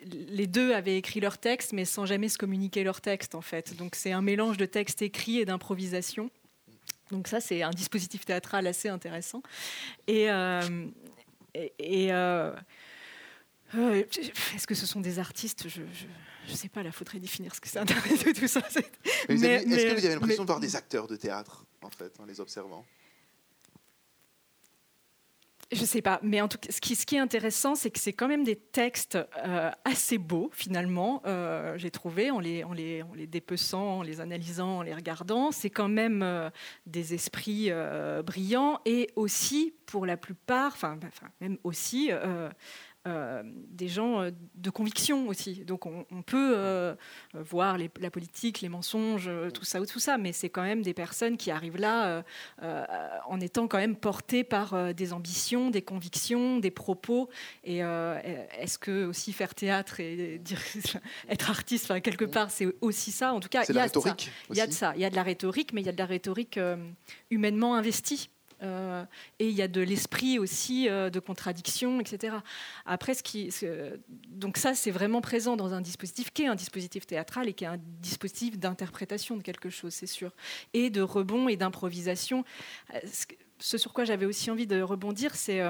[SPEAKER 7] les deux avaient écrit leur texte, mais sans jamais se communiquer leur texte en fait. Donc c'est un mélange de texte écrit et d'improvisation. Donc ça, c'est un dispositif théâtral assez intéressant. Et, euh, et, euh, est-ce que ce sont des artistes? Je ne sais pas, là, faudrait définir ce que c'est tout ça.
[SPEAKER 5] Est-ce que vous avez l'impression de voir des acteurs de théâtre, en fait, en les observant?
[SPEAKER 7] Je sais pas, mais en tout cas, ce qui, est intéressant, c'est que c'est quand même des textes euh, assez beaux, finalement, euh, j'ai trouvé, en les dépeçant, en les analysant, en les regardant. C'est quand même euh, des esprits brillants et aussi, pour la plupart, enfin, même aussi, euh, des gens euh, de conviction aussi. Donc on, peut euh, voir la politique, les mensonges, tout ça ou tout ça, mais c'est quand même des personnes qui arrivent là en étant quand même portées par des ambitions, des convictions, des propos. Et est-ce que aussi faire théâtre et dire, être artiste, enfin, quelque part, c'est aussi ça. En tout cas, il y, a de ça. il y a de ça. Il y a de la rhétorique, mais il y a de la rhétorique humainement investie. Euh, et il y a de l'esprit aussi euh, de contradiction, etc. Après, donc ça, c'est vraiment présent dans un dispositif qui est un dispositif théâtral et qui est un dispositif d'interprétation de quelque chose, c'est sûr, et de rebond et d'improvisation. Euh, ce sur quoi j'avais aussi envie de rebondir, c'est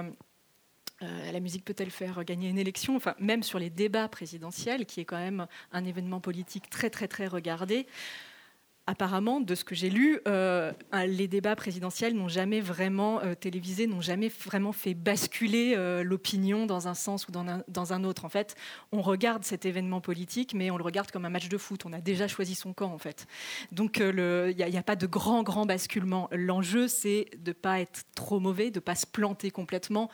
[SPEAKER 7] la musique peut-elle faire gagner une élection? Enfin, même sur les débats présidentiels, qui est quand même un événement politique très très très regardé apparemment, de ce que j'ai lu, euh, les débats présidentiels n'ont jamais vraiment euh, télévisé, n'ont jamais vraiment fait basculer euh, l'opinion dans un sens ou dans un, autre. En fait, on regarde cet événement politique, mais on le regarde comme un match de foot. On a déjà choisi son camp, en fait. Donc, il n'y a, a, pas de grand, grand basculement. L'enjeu, c'est de ne pas être trop mauvais, de ne pas se planter complètement,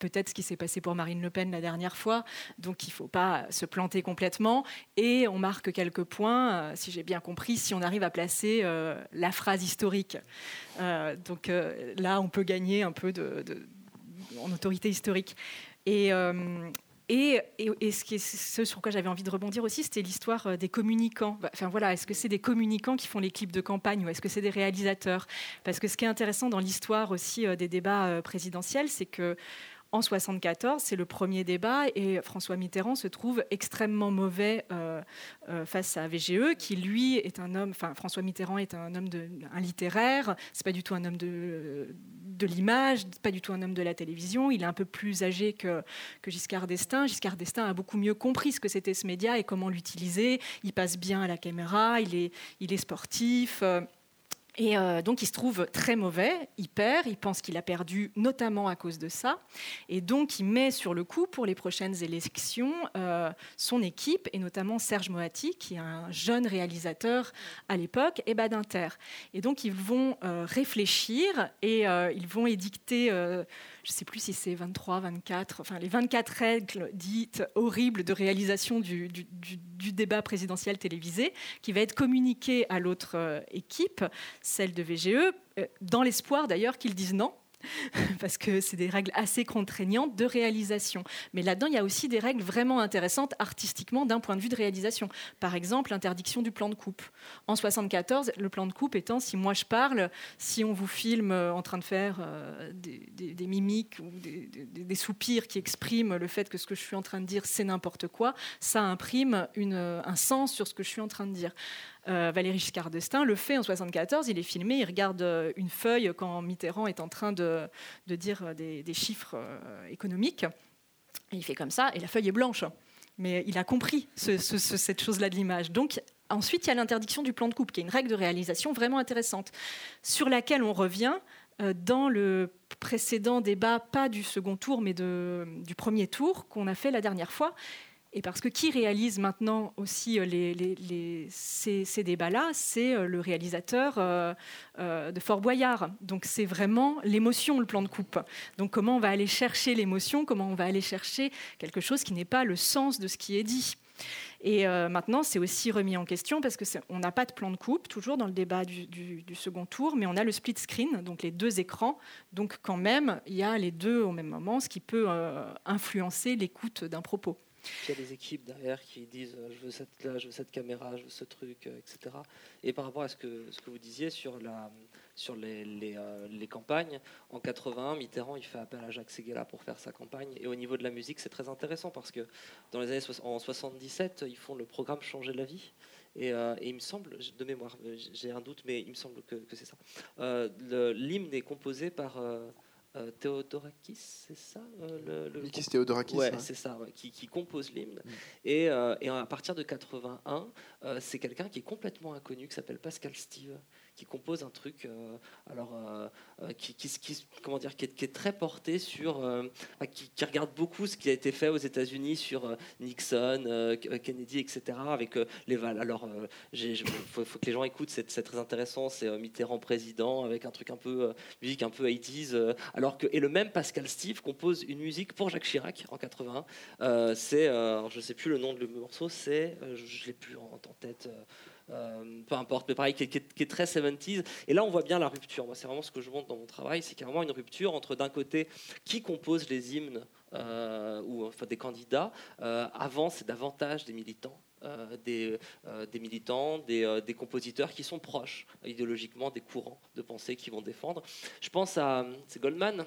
[SPEAKER 7] peut-être ce qui s'est passé pour Marine Le Pen la dernière fois. Donc il ne faut pas se planter complètement. Et on marque quelques points, euh, si j'ai bien compris, si on arrive à placer euh, la phrase historique. Euh, donc là, on peut gagner un peu en autorité historique. Et, ce, sur quoi j'avais envie de rebondir aussi, c'était l'histoire des communicants. Bah, enfin voilà, est-ce que c'est des communicants qui font les clips de campagne ou est-ce que c'est des réalisateurs? Parce que ce qui est intéressant dans l'histoire aussi des débats présidentiels, c'est que en 74, c'est le premier débat et François Mitterrand se trouve extrêmement mauvais euh, euh, face à VGE, qui lui est un homme. Enfin, François Mitterrand est un homme de, un littéraire. C'est pas du tout un homme de, de l'image, pas du tout un homme de la télévision. Il est un peu plus âgé que, que Giscard d'Estaing. Giscard d'Estaing a beaucoup mieux compris ce que c'était ce média et comment l'utiliser. Il passe bien à la caméra. Il est, il est sportif. Euh, et euh, donc il se trouve très mauvais, il perd, il pense qu'il a perdu notamment à cause de ça. Et donc il met sur le coup pour les prochaines élections euh, son équipe, et notamment Serge Moati, qui est un jeune réalisateur à l'époque, et Badinter. Et donc ils vont euh, réfléchir et ils vont édicter je ne sais plus si c'est 23, 24, enfin les 24 règles dites horribles de réalisation du, débat présidentiel télévisé, qui va être communiqué à l'autre euh, équipe, celle de VGE, euh, dans l'espoir d'ailleurs qu'ils disent non, parce que c'est des règles assez contraignantes de réalisation. Mais là-dedans, il y a aussi des règles vraiment intéressantes artistiquement d'un point de vue de réalisation. Par exemple, l'interdiction du plan de coupe. En 74, le plan de coupe étant si moi je parle, si on vous filme euh, en train de faire euh, des, mimiques ou des, soupirs qui expriment le fait que ce que je suis en train de dire, c'est n'importe quoi, ça imprime un sens sur ce que je suis en train de dire. Euh, Valéry Giscard d'Estaing le fait en 74. Il est filmé, il regarde euh, une feuille quand Mitterrand est en train de, dire euh, des, chiffres économiques. il fait comme ça, et la feuille est blanche. Mais il a compris cette chose-là de l'image. Donc, ensuite, il y a l'interdiction du plan de coupe, qui est une règle de réalisation vraiment intéressante, sur laquelle on revient dans le précédent débat, pas du second tour, mais du premier tour qu'on a fait la dernière fois, et parce que qui réalise maintenant aussi euh, ces, débats-là, c'est euh, le réalisateur euh, de Fort Boyard. Donc c'est vraiment l'émotion, le plan de coupe. Donc comment on va aller chercher l'émotion, comment on va aller chercher quelque chose qui n'est pas le sens de ce qui est dit. Et maintenant, c'est aussi remis en question parce que on n'a pas de plan de coupe, toujours dans le débat du, du, second tour, mais on a le split screen, donc les deux écrans. Donc quand même, il y a les deux au même moment, ce qui peut influencer l'écoute d'un propos.
[SPEAKER 6] Il y a des équipes derrière qui disent euh, je veux cette caméra, je veux ce truc, euh, etc. Et par rapport à ce que, vous disiez sur, euh, les campagnes, en 81, Mitterrand il fait appel à Jacques Seguela pour faire sa campagne. Et au niveau de la musique, c'est très intéressant parce que dans les années en 77, ils font le programme Changer la vie. Et, il me semble, de mémoire, j'ai un doute, mais il me semble que c'est ça. L'hymne est composé par euh, Théodorakis, c'est ça
[SPEAKER 5] euh, le, Mikis Théodorakis
[SPEAKER 6] Ouais, c'est ça, qui, compose l'hymne. Mm. Et, euh, et, à partir de 81, c'est quelqu'un qui est complètement inconnu, qui s'appelle Pascal Steve, qui compose un truc, alors qui, qui, comment dire, qui est, très porté sur, qui, regarde beaucoup ce qui a été fait aux États-Unis sur Nixon, Kennedy, etc. Avec les val. Alors, il faut, que les gens écoutent, c'est très intéressant. C'est Mitterrand président avec un truc un peu musique un peu 80s. alors que et le même Pascal Steve compose une musique pour Jacques Chirac en 81. c'est, je sais plus le nom le morceau, c'est, je, l'ai plus en tête. Euh, peu importe, mais pareil, qui, est, très 70s. Et là, on voit bien la rupture. Moi, c'est vraiment ce que je montre dans mon travail, c'est carrément une rupture entre d'un côté qui compose les hymnes euh, ou enfin des candidats. Euh, avant, c'est davantage des militants. des, militants, des, des, compositeurs qui sont proches idéologiquement des courants de pensée qu'ils vont défendre. Je pense à Goldman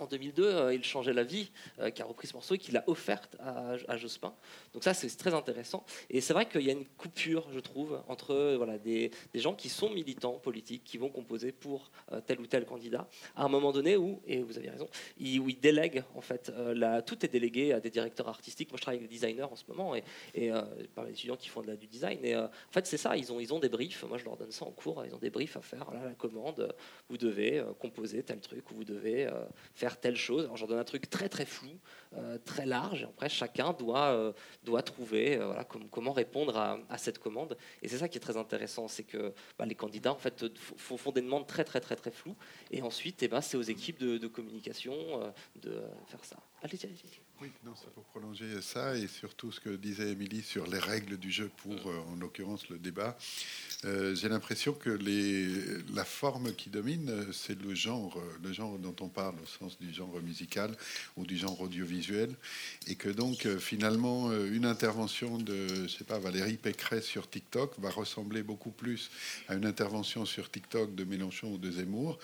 [SPEAKER 6] en 2002, euh, il changeait la vie, euh, qui a repris ce morceau et qui l'a offerte à, Jospin. Donc ça, c'est très intéressant. Et c'est vrai qu'il y a une coupure, je trouve, entre euh, voilà, des, gens qui sont militants politiques, qui vont composer pour tel ou tel candidat, à un moment donné où, et vous avez raison, ils, où ils délèguent, en fait, la, tout est délégué à des directeurs artistiques. Moi, je travaille avec des designers en ce moment, et, par les étudiants qui font de la, du design. Et en fait, c'est ça, ils ont, ils ont des briefs. Moi, je leur donne ça en cours. Ils ont des briefs à faire. Là, la commande, vous devez composer tel truc, ou vous devez faire telle chose. Alors j'en donne un truc très très flou, euh, très large. Après, chacun doit, euh, doit trouver euh, voilà, comment répondre à, cette commande. Et c'est ça qui est très intéressant, c'est que bah, les candidats en fait font, des demandes très très très très floues. Et ensuite, eh ben, c'est aux équipes de, communication de faire ça.
[SPEAKER 3] Oui, non, c'est pour prolonger ça et surtout ce que disait Émilie sur les règles du jeu pour, euh, en l'occurrence, le débat. Euh, j'ai l'impression que les, la forme qui domine, euh, c'est le genre, le genre dont on parle au sens du genre musical ou du genre audiovisuel, et que donc finalement une intervention de, je sais pas, Valérie Pécresse sur TikTok va ressembler beaucoup plus à une intervention sur TikTok de Mélenchon ou de Zemmour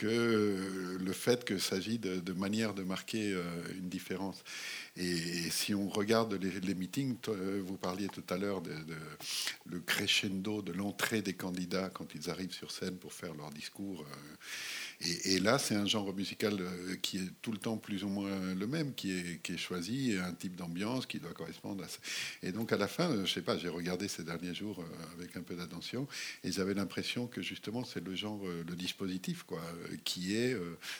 [SPEAKER 3] que le fait qu'il s'agit de, de, manière de marquer euh, une différence. Et, si on regarde les, meetings, euh, vous parliez tout à l'heure de, le crescendo de l'entrée des candidats quand ils arrivent sur scène pour faire leur discours. Euh, et, là, c'est un genre musical euh, qui est tout le temps plus ou moins le même, qui est, qui est choisi, un type d'ambiance qui doit correspondre à ça. Et donc, à la fin, je sais pas, j'ai regardé ces derniers jours euh, avec un peu d'attention, et j'avais l'impression que justement, c'est le genre, euh, le dispositif, quoi, qui est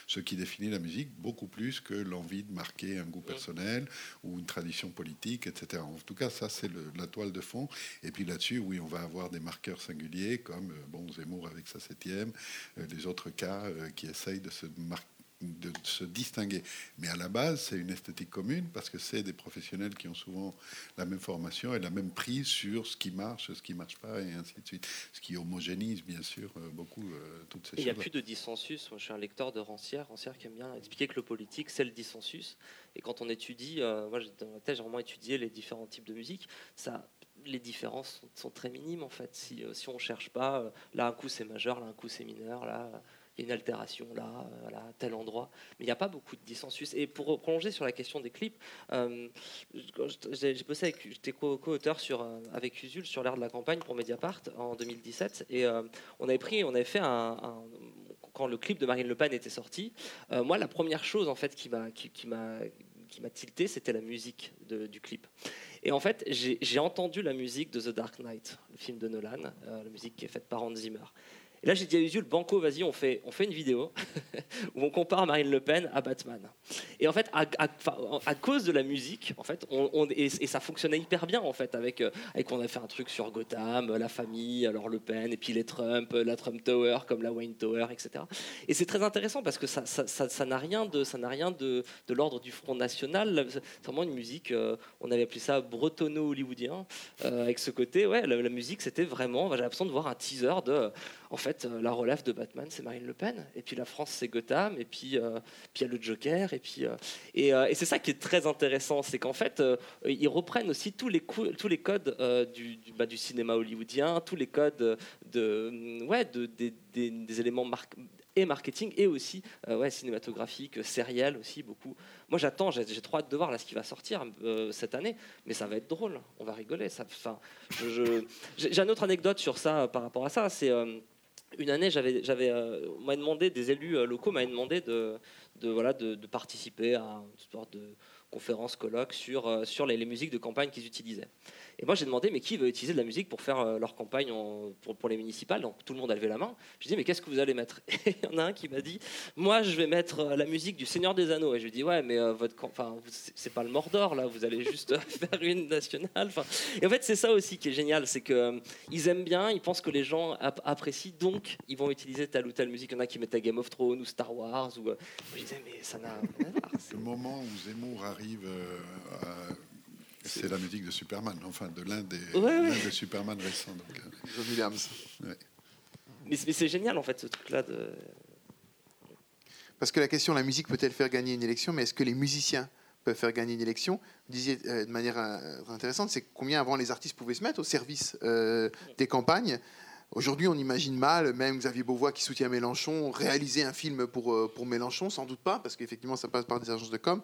[SPEAKER 3] ce qui définit la musique beaucoup plus que l'envie de marquer un goût personnel ou une tradition politique, etc. En tout cas, ça, c'est la toile de fond. Et puis là-dessus, oui, on va avoir des marqueurs singuliers, comme bon, Zemmour avec sa septième, les autres cas qui essayent de se, de se distinguer. Mais à la base, c'est une esthétique commune parce que c'est des professionnels qui ont souvent la même formation et la même prise sur ce qui marche, ce qui ne marche pas, et ainsi de suite. Ce qui homogénise, bien sûr, euh, beaucoup euh, toutes ces choses.
[SPEAKER 6] Il n'y a plus de dissensus. Moi, je suis un lecteur de Rancière. Rancière qui aime bien expliquer que le politique, c'est le dissensus. Et quand on étudie, euh, moi, dans ma thèse, j'ai vraiment étudié les différents types de musique. Ça, les différences sont, très minimes en fait. Si, si on ne cherche pas, là un coup c'est majeur, là un coup c'est mineur, là une altération là, euh, à tel endroit. Mais il n'y a pas beaucoup de dissensus. Et pour prolonger sur la question des clips, euh, j'ai j'étais co-auteur sur, euh, avec Usul sur l'ère de la campagne pour Mediapart en 2017. Et on avait pris, on avait fait un, quand le clip de Marine Le Pen était sorti, moi, la première chose en fait qui m'a qui, qui m'a tilté, c'était la musique du clip. Et en fait, j'ai entendu la musique de The Dark Knight, le film de Nolan, la musique qui est faite par Hans Zimmer. Et là, j'ai dit à Usul, Banco, vas-y, on fait, on fait une vidéo où on compare Marine Le Pen à Batman. Et en fait, à, à, cause de la musique, en fait, on, et, ça fonctionnait hyper bien, en fait, avec, euh, avec, on a fait un truc sur Gotham, la famille, alors Le Pen, et puis les Trump, la Trump Tower, comme la Wayne Tower, etc. Et c'est très intéressant parce que ça, ça, n'a rien de, ça n'a rien de, de l'ordre du Front National. C'est vraiment une musique, euh, on avait appelé ça bretonno-hollywoodien, euh, avec ce côté, ouais, la, la musique, c'était vraiment, j'avais l'impression de voir un teaser de, en fait, euh, la relève de Batman, c'est Marine Le Pen, et puis la France, c'est Gotham, et puis euh, il y a le Joker, et puis euh, et, c'est ça qui est très intéressant, c'est qu'en fait, ils reprennent aussi tous les codes du bah, du, cinéma hollywoodien, tous les codes de ouais de, des, éléments et marketing et aussi cinématographique, sériel aussi beaucoup. Moi j'attends, j'ai, trop hâte de voir là ce qui va sortir cette année, mais ça va être drôle, on va rigoler. J'ai une autre anecdote sur ça par rapport à ça, c'est une année, j'avais, euh, demandé, des élus euh, locaux m'avaient demandé de, de, voilà, de, participer à une sorte de, conférence, colloque sur, sur les, les musiques de campagne qu'ils utilisaient. Et moi, j'ai demandé, mais qui veut utiliser de la musique pour faire euh, leur campagne pour, pour, les municipales? Donc tout le monde a levé la main. Je dis, mais qu'est-ce que vous allez mettre? Et il y en a un qui m'a dit, moi, je vais mettre euh, la musique du Seigneur des Anneaux. Et je lui dis, ouais, mais euh, votre, enfin, c'est pas le Mordor là. Vous allez juste faire une nationale. Enfin, et en fait, c'est ça aussi qui est génial, c'est que ils aiment bien, ils pensent que les gens apprécient, donc ils vont utiliser telle ou telle musique. Il y en a qui mettent Game of Thrones ou Star Wars. Ou, je disais, mais ça n'a.
[SPEAKER 3] Le moment où Zemmour arrive à c'est la musique de Superman, enfin de l'un des, ouais, Superman récents. Donc, euh,
[SPEAKER 5] John Williams.
[SPEAKER 6] Mais, c'est génial en fait ce truc-là. De...
[SPEAKER 5] Parce que la question, la musique peut-elle faire gagner une élection, mais est-ce que les musiciens peuvent faire gagner une élection? Vous disiez euh, de manière euh, intéressante, c'est combien avant les artistes pouvaient se mettre au service des campagnes? Aujourd'hui, on imagine mal, même Xavier Beauvois qui soutient Mélenchon, réaliser un film pour, euh, pour Mélenchon, sans doute pas, parce qu'effectivement, ça passe par des agences de com.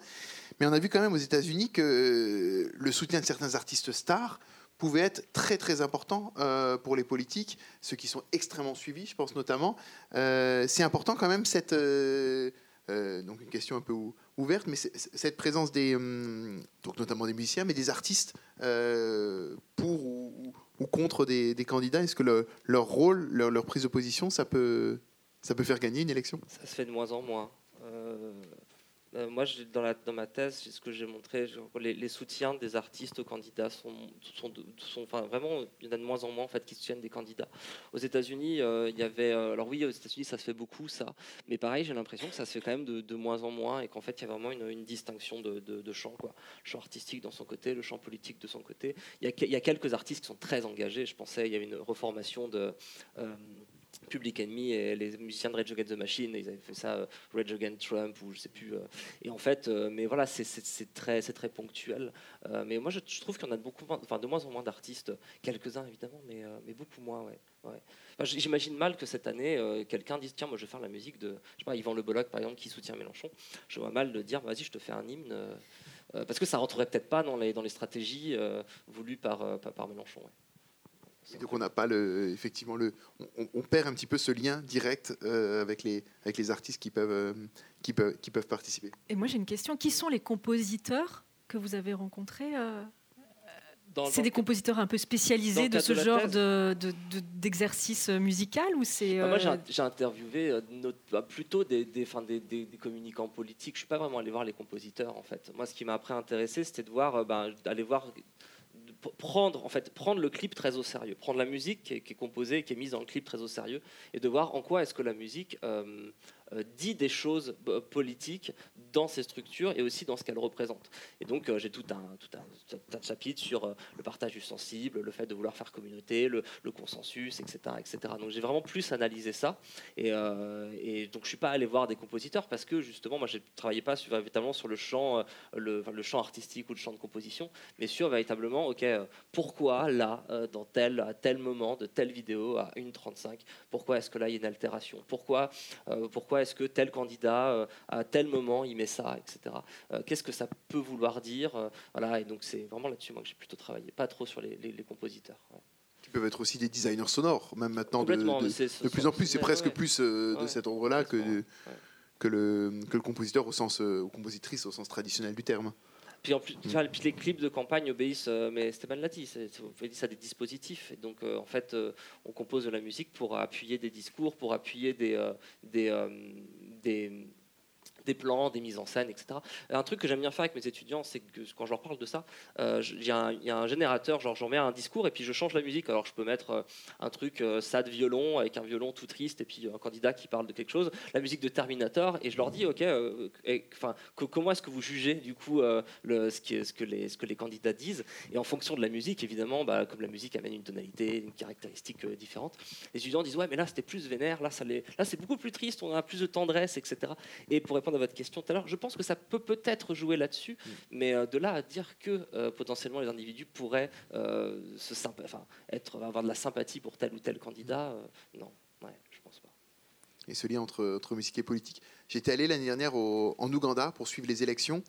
[SPEAKER 5] Mais on a vu quand même aux États-Unis que euh, le soutien de certains artistes stars pouvait être très très important euh, pour les politiques, ceux qui sont extrêmement suivis, je pense notamment. c'est important quand même cette... donc une question un peu ouverte, mais cette présence des, hum, donc notamment des musiciens, mais des artistes pour ou, ou contre des, candidats Est-ce que leur rôle, leur, prise de position, ça peut, ça peut faire gagner une élection?
[SPEAKER 6] Ça se fait de moins en moins. Euh, euh, moi, dans, ma thèse, ce que j'ai montré, les, soutiens des artistes aux candidats sont, vraiment, il y en a de moins en moins en fait qui soutiennent des candidats. Aux États-Unis, euh, il y avait, alors oui, aux États-Unis, ça se fait beaucoup ça, mais pareil, j'ai l'impression que ça se fait quand même de, moins en moins et qu'en fait, il y a vraiment une, distinction de, de, champ, quoi. Le champ artistique dans son côté, le champ politique de son côté. Il y a, a quelques artistes qui sont très engagés. Je pensais, il y avait une reformation de Public Enemy et les musiciens de Rage Against the Machine, ils avaient fait ça, euh, Rage Against Trump ou je sais plus. Euh. et en fait, euh, mais voilà, c'est très, très ponctuel. mais moi, je, trouve en a beaucoup, enfin de moins en moins d'artistes, quelques-uns évidemment, mais, beaucoup moins, ouais. J'imagine mal que cette année, quelqu'un dise tiens, moi, je vais faire la musique de, je sais pas, Yvan Le Bolloc par exemple, qui soutient Mélenchon. Je vois mal de dire vas-y, je te fais un hymne. parce que ça rentrerait peut-être pas dans les, dans les stratégies voulues par, par, Mélenchon.
[SPEAKER 5] Donc on n'a pas le, effectivement le, on, perd un petit peu ce lien direct euh, avec les avec les artistes qui peuvent euh, qui peuvent qui peuvent participer.
[SPEAKER 7] Et moi j'ai une question qui sont les compositeurs que vous avez rencontrés euh, C'est des compositeurs un peu spécialisés de ce genre d'exercice de, musical ou c'est
[SPEAKER 6] bah, Moi j'ai interviewé bah, plutôt des des, des, des, communicants politiques. Je suis pas vraiment allé voir les compositeurs en fait. Moi ce qui m'a après intéressé c'était de voir bah, d'aller voir prendre, en fait, prendre le clip très au sérieux, prendre la musique qui est, composée, qui est mise dans le clip très au sérieux, et de voir en quoi est-ce que la musique euh, euh, dit des choses euh, politiques dans ces structures et aussi dans ce qu'elles représentent. Et donc euh, j'ai tout un, tout, un, chapitres sur le partage du sensible, le fait de vouloir faire communauté, le, consensus, etc., etc. Donc j'ai vraiment plus analysé ça. Et, et, donc je suis pas allé voir des compositeurs parce que justement moi je travaillais pas sur, véritablement sur le champ, le, le, champ artistique ou le champ de composition, mais sur véritablement ok pourquoi là dans tel tel moment de telle vidéo à 1.35 pourquoi est-ce que là il y a une altération? Pourquoi pourquoi est-ce que tel candidat, euh, à tel moment, il met ça, etc. Euh, qu'est-ce que ça peut vouloir dire euh, Voilà, et donc c'est vraiment là-dessus moi que j'ai plutôt travaillé, pas trop sur les, compositeurs.
[SPEAKER 5] Qui peuvent être aussi des designers sonores, même maintenant de, de, plus en plus, c'est presque plus de cet ordre-là que, que, le, que le compositeur au sens, ou compositrice au sens traditionnel du terme.
[SPEAKER 6] Puis, en plus, mm. les clips de campagne obéissent, mais Stéphane l'a dit, ça des dispositifs. Et donc, en fait, on compose de la musique pour appuyer des discours, pour appuyer des, des, des des plans, des mises en scène, etc. Un truc que j'aime bien faire avec mes étudiants, c'est que quand je leur parle de ça, euh, il y, a un générateur, genre j'en mets un discours et puis je change la musique. Alors je peux mettre euh, un truc euh, sad violon avec un violon tout triste et puis un candidat qui parle de quelque chose, la musique de Terminator et je leur dis ok, enfin comment est-ce que vous jugez du coup le, ce, qui, ce, que les, ce que les candidats disent? Et en fonction de la musique évidemment, bah, comme la musique amène une tonalité, une caractéristique différente, les étudiants disent ouais mais là c'était plus vénère, là ça là c'est beaucoup plus triste, on a plus de tendresse, etc. Et pour répondre votre question tout à l'heure, je pense que ça peut peut-être jouer là-dessus, mm. mais euh, de là à dire que euh, potentiellement les individus pourraient euh, se enfin, être, avoir de la sympathie pour tel ou tel candidat, non, ouais, je pense pas.
[SPEAKER 5] Et ce lien entre, entre musique et politique. J'étais allé l'année dernière en Ouganda pour suivre les élections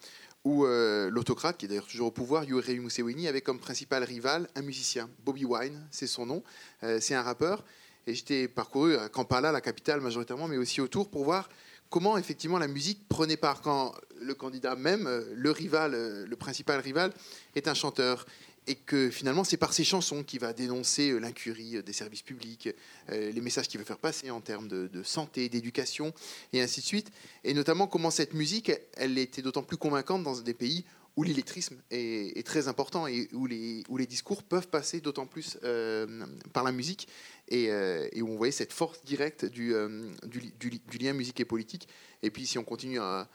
[SPEAKER 5] où l'autocrate, qui est d'ailleurs toujours au pouvoir, Yoweri Museveni, avait comme principal rival un musicien, Bobby Wine, c'est son nom, c'est un rappeur. Et j'étais parcouru à Kampala, la capitale majoritairement, mais aussi autour, pour voir comment effectivement la musique prenait part. Quand le candidat même, le rival, le principal rival, est un chanteur et que finalement c'est par ses chansons qu'il va dénoncer l'incurie des services publics, les messages qu'il veut faire passer en termes de, de santé, d'éducation et ainsi de suite. Et notamment comment cette musique, elle était d'autant plus convaincante dans des pays où l'illettrisme est, très important et où les, discours peuvent passer d'autant plus euh, par la musique euh, et, où on voyait cette force directe du, euh, du, lien musique et politique. Et puis si on continue à,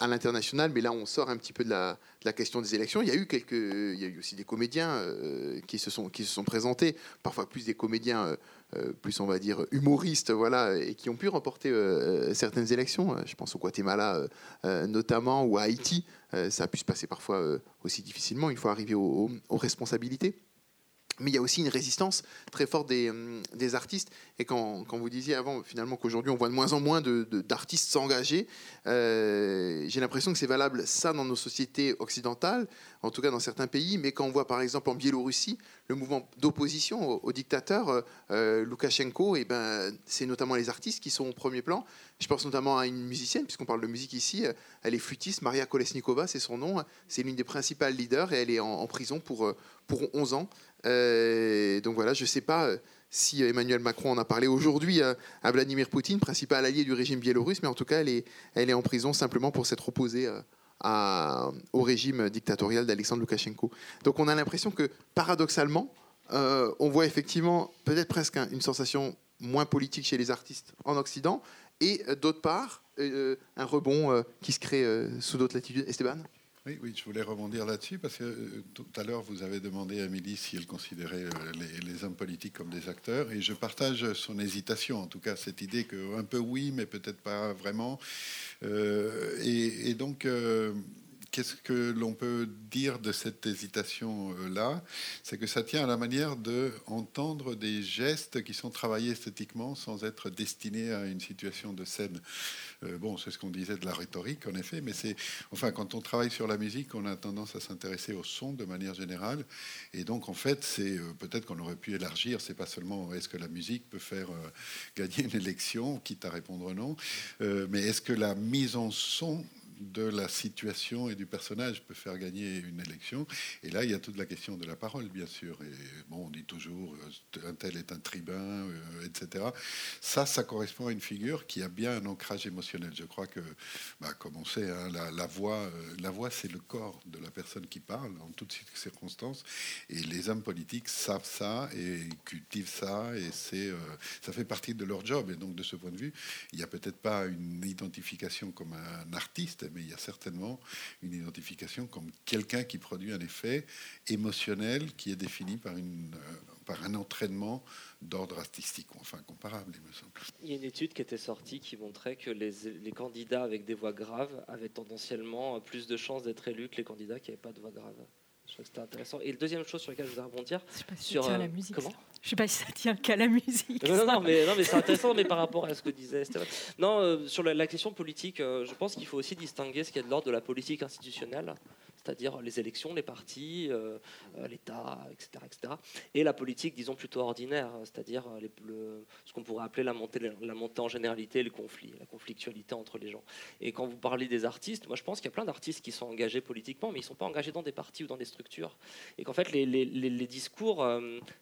[SPEAKER 5] l'international, mais là on sort un petit peu de la, question des élections. Il y a eu quelques, il y a aussi des comédiens qui se sont qui se sont présentés, parfois plus des comédiens euh, plus on va dire humoristes, voilà, et qui ont pu remporter euh, certaines élections. Je pense au Guatemala euh, notamment ou à Haïti. ça a pu se passer parfois aussi difficilement. Il faut arriver aux responsabilités mais il y a aussi une résistance très forte des, des artistes. Et quand, vous disiez avant, finalement, qu'aujourd'hui, on voit de moins en moins d'artistes s'engager, euh, j'ai l'impression que c'est valable, ça, dans nos sociétés occidentales, en tout cas dans certains pays, mais quand on voit, par exemple, en Biélorussie, le mouvement d'opposition au, dictateur euh, euh, Loukachenko, eh ben, c'est notamment les artistes qui sont au premier plan. Je pense notamment à une musicienne, puisqu'on parle de musique ici, elle est flûtiste, Maria Kolesnikova, c'est son nom, c'est l'une des principales leaders, et elle est en, en prison pour, pour 11 ans. Euh, donc voilà, je ne sais pas euh, si Emmanuel Macron en a parlé aujourd'hui à, Vladimir Poutine, principal allié du régime biélorusse, mais en tout cas, elle est, elle est en prison simplement pour s'être opposée euh, au régime dictatorial d'Alexandre Loukachenko. Donc on a l'impression que, paradoxalement, on voit effectivement peut-être presque une sensation moins politique chez les artistes en Occident, et d'autre part, un rebond qui se crée sous d'autres latitudes. Esteban?
[SPEAKER 3] Oui, oui, je voulais rebondir là-dessus parce que euh, tout à l'heure, vous avez demandé à Amélie si elle considérait euh, les, hommes politiques comme des acteurs et je partage son hésitation, en tout cas cette idée que un peu oui, mais peut-être pas vraiment. Euh, et, donc, qu'est-ce que l'on peut dire de cette hésitation-là C'est que ça tient à la manière de entendre des gestes qui sont travaillés esthétiquement sans être destinés à une situation de scène. Euh, bon, c'est ce qu'on disait de la rhétorique, en effet, mais c'est, enfin, quand on travaille sur la musique, on a tendance à s'intéresser au son de manière générale, et donc en fait, c'est euh, peut-être qu'on aurait pu élargir. C'est pas seulement est-ce que la musique peut faire euh, gagner une élection, quitte à répondre non, mais est-ce que la mise en son de la situation et du personnage peut faire gagner une élection. Et là, il y a toute la question de la parole, bien sûr. Et bon, on dit toujours euh, un tel est un tribun, euh, etc. Ça, ça correspond à une figure qui a bien un ancrage émotionnel. Je crois que, bah, comme on sait, hein, la, voix, euh, la voix, c'est le corps de la personne qui parle en toutes circonstances. Et les hommes politiques savent ça et cultivent ça, et ça fait partie de leur job. Et donc, de ce point de vue, il n'y a peut-être pas une identification comme un artiste mais il y a certainement une identification comme quelqu'un qui produit un effet émotionnel qui est défini par, euh, un entraînement d'ordre artistique, enfin comparable, il me semble.
[SPEAKER 6] Il y a une étude qui était sortie qui montrait que les, les candidats avec des voix graves avaient tendanciellement plus de chances d'être élus que les candidats qui n'avaient pas de voix grave. Je trouve que c'était intéressant. Et la deuxième chose sur laquelle je voudrais rebondir,
[SPEAKER 7] je sais pas
[SPEAKER 6] si sur
[SPEAKER 7] ça tient la musique. Comment Je sais pas si ça tient qu'à la musique.
[SPEAKER 6] Non, non, mais, non, mais c'est intéressant, mais par rapport à ce que disait Stéphane. Non, euh, sur la, question politique, euh, je pense qu'il faut aussi distinguer ce qui est de l'ordre de la politique institutionnelle c'est-à-dire les élections, les partis, euh, euh, l'État, etc., etc. Et la politique, disons, plutôt ordinaire, c'est-à-dire euh, ce qu'on pourrait appeler la montée, en généralité, le conflit, la conflictualité entre les gens. Et quand vous parlez des artistes, moi je pense qu'il y a plein d'artistes qui sont engagés politiquement, mais ils ne sont pas engagés dans des partis ou dans des structures. Et qu'en fait, les, discours,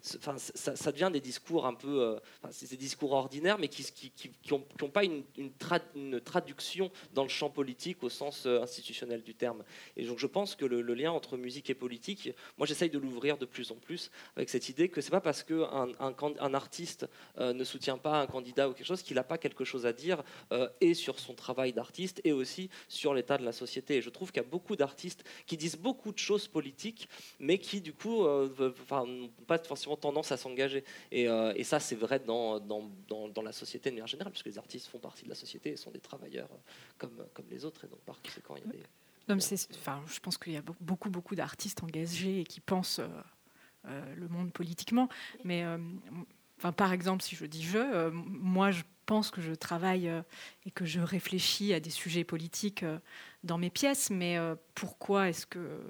[SPEAKER 6] ça, devient des discours un peu, c'est des discours ordinaires, mais qui n'ont qui, qui pas une, une, traduction dans le champ politique au sens institutionnel du terme. Et donc je pense que le, lien entre musique et politique, moi j'essaye de l'ouvrir de plus en plus avec cette idée que c'est pas parce qu'un un, un, artiste euh, ne soutient pas un candidat ou quelque chose qu'il n'a pas quelque chose à dire euh, et sur son travail d'artiste et aussi sur l'état de la société. Et je trouve qu'il y a beaucoup d'artistes qui disent beaucoup de choses politiques, mais qui du coup euh, n'ont pas forcément tendance à s'engager. Et, ça c'est vrai dans, la société de manière générale, puisque les artistes font partie de la société et sont des travailleurs comme, comme les autres. Et donc par conséquent, il y a des
[SPEAKER 7] enfin, je pense qu'il y a beaucoup, beaucoup d'artistes engagés et qui pensent euh, euh, le monde politiquement. Mais, euh, par exemple, si je dis je, moi, je pense que je travaille et que je réfléchis à des sujets politiques dans mes pièces. Mais pourquoi est-ce que,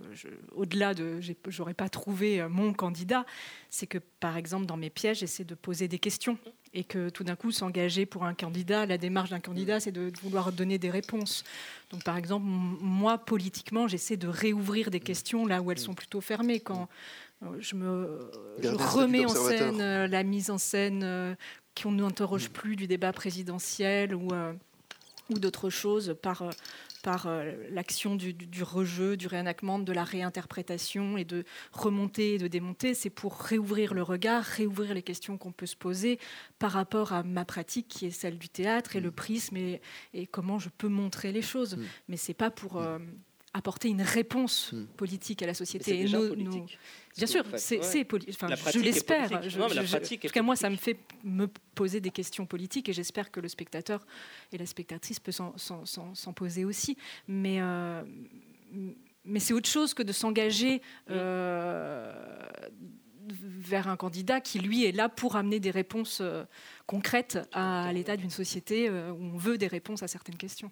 [SPEAKER 7] au-delà de, j'aurais pas trouvé mon candidat, c'est que, par exemple, dans mes pièces, j'essaie de poser des questions et que tout d'un coup s'engager pour un candidat, la démarche d'un candidat, c'est de vouloir donner des réponses. Donc par exemple, moi politiquement, j'essaie de réouvrir des questions là où elles sont plutôt fermées. Quand euh, je me je remets en scène euh, la mise en scène euh, qu'on n'interroge plus du débat présidentiel ou, ou d'autres choses par par euh, l'action du, rejeu, du réenactement, de la réinterprétation et de remonter et de démonter. C'est pour réouvrir le regard, réouvrir les questions qu'on peut se poser par rapport à ma pratique qui est celle du théâtre et le mm. prisme et, et comment je peux montrer les choses. Mm. Mais c'est pas pour euh, apporter une réponse hmm. politique à la société.
[SPEAKER 6] Politique.
[SPEAKER 7] Bien sûr, c'est enfin, je l'espère. En tout cas, moi, ça me fait me poser des questions politiques et j'espère que le spectateur et la spectatrice peut s'en poser aussi. Mais, euh, mais c'est autre chose que de s'engager euh, vers un candidat qui, lui, est là pour amener des réponses euh, concrètes à l'état d'une société où on veut des réponses à certaines questions.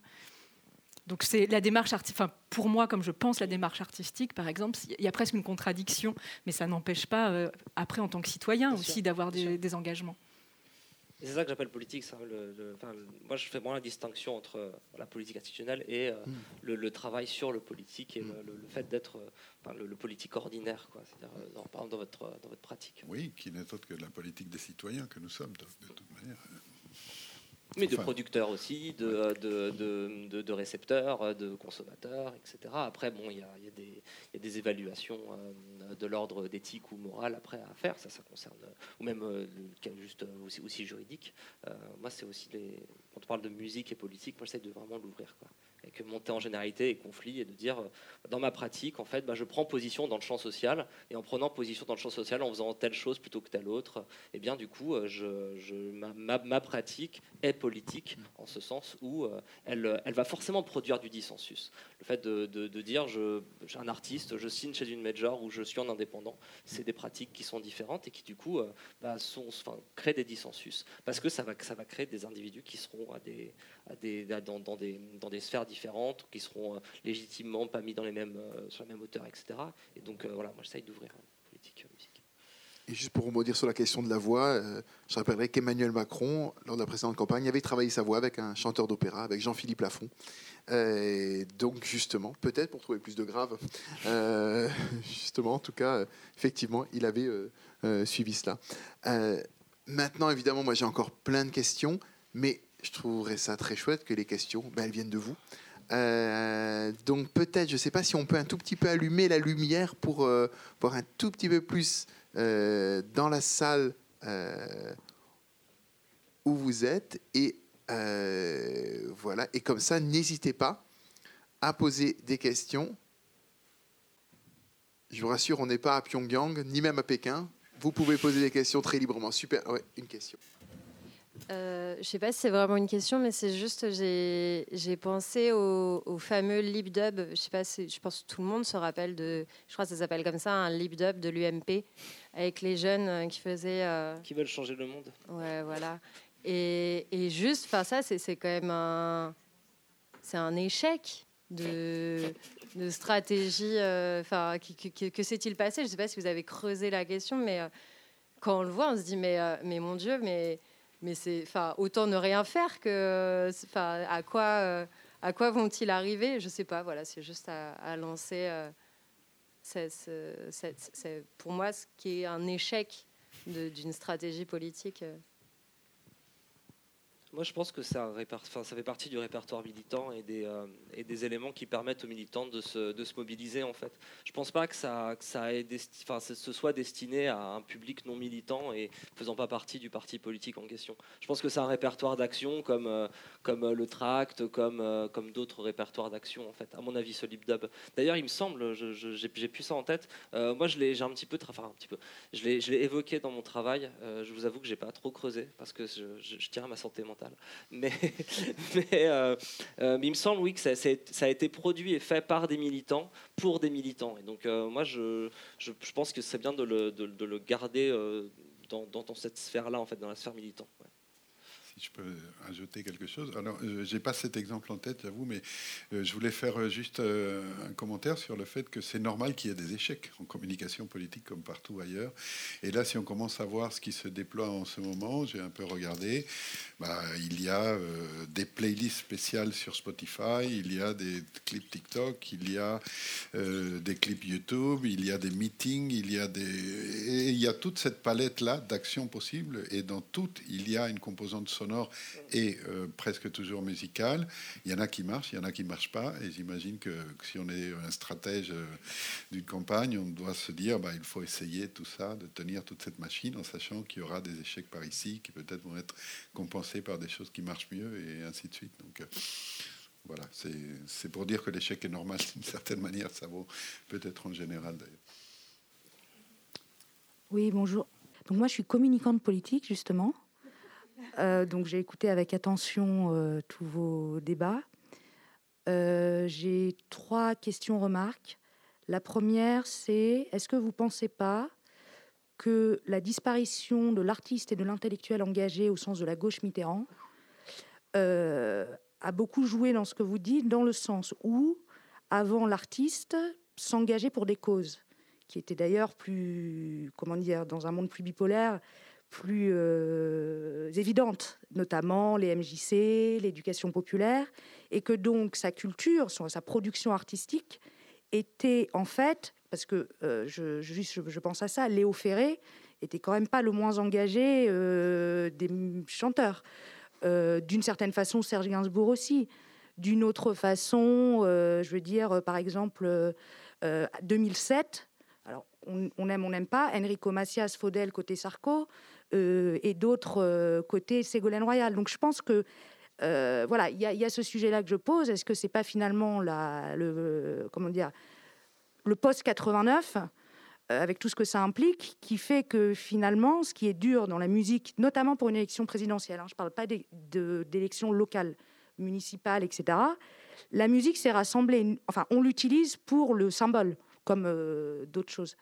[SPEAKER 7] Donc c'est la démarche artistique. Enfin, pour moi, comme je pense la démarche artistique, par exemple, il y a presque une contradiction, mais ça n'empêche pas, euh, après, en tant que citoyen aussi, d'avoir des, engagements.
[SPEAKER 6] C'est ça que j'appelle politique. moi, je fais vraiment la distinction entre euh, la politique institutionnelle et euh, hmm. le, travail sur le politique et le, hmm. fait d'être le, politique ordinaire, c'est-à-dire dans, dans, votre, dans votre pratique.
[SPEAKER 3] Oui, qui n'est autre que la politique des citoyens que nous sommes, de toute manière.
[SPEAKER 6] Mais de producteurs aussi, de, de, de, récepteurs, de consommateurs, etc. Après, bon, il y, y, y a, des évaluations euh, de l'ordre d'éthique ou morale après à faire. Ça, ça concerne, ou même euh, juste euh, aussi, aussi juridique. moi, c'est aussi les. Quand on parle de musique et politique, moi, j'essaie de vraiment l'ouvrir. Quoi et que monter en généralité et conflit et de dire dans ma pratique en fait bah, je prends position dans le champ social et en prenant position dans le champ social en faisant telle chose plutôt que telle autre et eh bien du coup euh, je, ma, ma, pratique politique en ce sens où euh, elle, elle va forcément produire du dissensus le fait de, de, dire je, suis un artiste je signe chez une major ou je suis en indépendant c'est des pratiques qui sont différentes et qui du coup bah, sont, enfin, créent des dissensus parce que ça va, ça va créer des individus qui seront à des, à des, dans, dans, des, dans des sphères différentes, qui seront euh, légitimement pas mis dans les mêmes, euh, sur la même hauteur, etc. Et donc euh, voilà, moi j'essaye d'ouvrir.
[SPEAKER 5] Et juste pour rebondir sur la question de la voix, je rappellerai qu'Emmanuel Macron, lors de la précédente campagne, avait travaillé sa voix avec un chanteur d'opéra, avec Jean-Philippe Lafont. donc justement, peut-être pour trouver plus de grave, justement, en tout cas, effectivement, il avait suivi cela. maintenant, évidemment, moi j'ai encore plein de questions, mais je trouverais ça très chouette que les questions, ben, elles viennent de vous. Euh, donc peut-être, je ne sais pas si on peut un tout petit peu allumer la lumière pour euh, voir un tout petit peu plus euh, dans la salle où vous êtes. Et voilà. Et comme ça, n'hésitez pas à poser des questions. Je vous rassure, on n'est pas à Pyongyang, ni même à Pékin. Vous pouvez poser des questions très librement. Super. Une question.
[SPEAKER 8] Euh, je ne sais pas si c'est vraiment une question, mais c'est juste, j'ai pensé au, fameux lip dub. Je sais pas, je pense que tout le monde se rappelle de, je crois que ça s'appelle comme ça, un lip dub de l'UMP, avec les jeunes euh, qui faisaient. Euh,
[SPEAKER 6] qui veulent changer le monde.
[SPEAKER 8] Ouais, voilà. Et, et juste, enfin ça, c'est quand même un, c'est un échec de, de stratégie. Enfin, que, que s'est-il passé? Je ne sais pas si vous avez creusé la question, mais quand on le voit, on se dit mais, mais mon Dieu, mais mais c'est, enfin, autant ne rien faire que, enfin, à quoi, euh, à quoi vont-ils arriver? Je sais pas. Voilà, c'est juste à, lancer. Euh, c'est, pour moi ce qui est un échec d'une stratégie politique.
[SPEAKER 6] Moi, je pense que ça, fait partie du répertoire militant et des, euh, et des éléments qui permettent aux militants de se, mobiliser. En fait, je pense pas que ça, que ce soit destiné à un public non militant et faisant pas partie du parti politique en question. Je pense que c'est un répertoire d'action comme, euh, euh, le tract, comme, d'autres répertoires d'action. En fait, à mon avis, ce LibDub. D'ailleurs, il me semble, j'ai plus ça en tête. moi, j'ai un petit peu, un petit peu, je l'ai, évoqué dans mon travail. je vous avoue que j'ai pas trop creusé parce que je tiens à ma santé mentale. Mais, euh, euh, mais, il me semble, oui, que ça, a été produit et fait par des militants pour des militants. Et donc, euh, moi, je, pense que c'est bien de le, de, le garder dans, dans, cette sphère-là, en fait, dans la sphère militante.
[SPEAKER 3] Si je peux ajouter quelque chose. Alors, euh, j'ai pas cet exemple en tête, j'avoue, mais euh, je voulais faire euh, juste euh, un commentaire sur le fait que c'est normal qu'il y ait des échecs en communication politique comme partout ailleurs. Et là, si on commence à voir ce qui se déploie en ce moment, j'ai un peu regardé, bah, il y a des playlists spéciales sur Spotify, il y a des clips TikTok, il y a des clips YouTube, il y a des meetings, il y a des et il y a toute cette palette là d'actions possibles et dans toutes il y a une composante sonore et euh, presque toujours musicale. Il y en a qui marchent, il y en a qui marchent pas et j'imagine que, si on est un stratège euh, d'une campagne, on doit se dire bah, il faut essayer tout ça, de tenir toute cette machine en sachant qu'il y aura des échecs par ici qui peut-être vont être compensés par des choses qui marchent mieux et ainsi de suite. Donc euh, voilà, c'est pour dire que l'échec est normal d'une certaine manière, ça vaut peut-être en général d'ailleurs.
[SPEAKER 9] Oui, bonjour. Donc moi, je suis communicante politique, justement. Euh, donc j'ai écouté avec attention euh, tous vos débats. Euh, j'ai trois questions, remarques. La première, c'est est-ce que vous ne pensez pas que la disparition de l'artiste et de l'intellectuel engagé au sens de la gauche Mitterrand a beaucoup joué dans ce que vous dites, dans le sens où, avant l'artiste, s'engageait pour des causes qui étaient d'ailleurs plus, comment dire, dans un monde plus bipolaire, plus euh, évidentes, notamment les MJC, l'éducation populaire, et que donc sa culture, son- sa production artistique était en fait, parce que euh, je, pense à ça, Léo Ferré était quand même pas le moins engagé euh, des chanteurs. Euh, D'une certaine façon, Serge Gainsbourg aussi. D'une autre façon, je veux dire, par exemple, euh, euh, 2007, alors on, aime, on n'aime pas, Enrico Macias, Faudel côté Sarko, et d'autres euh, côté Ségolène Royal. Donc je pense que euh, voilà, il y, a- ce sujet-là que je pose. Est-ce que c'est pas finalement la, le, comment dire, le post 89 euh, avec tout ce que ça implique, qui fait que finalement, ce qui est dur dans la musique, notamment pour une élection présidentielle, hein, je ne parle pas d'élections locales, municipales, etc. La musique s'est rassemblée, enfin, on l'utilise pour le symbole, comme euh, d'autres choses.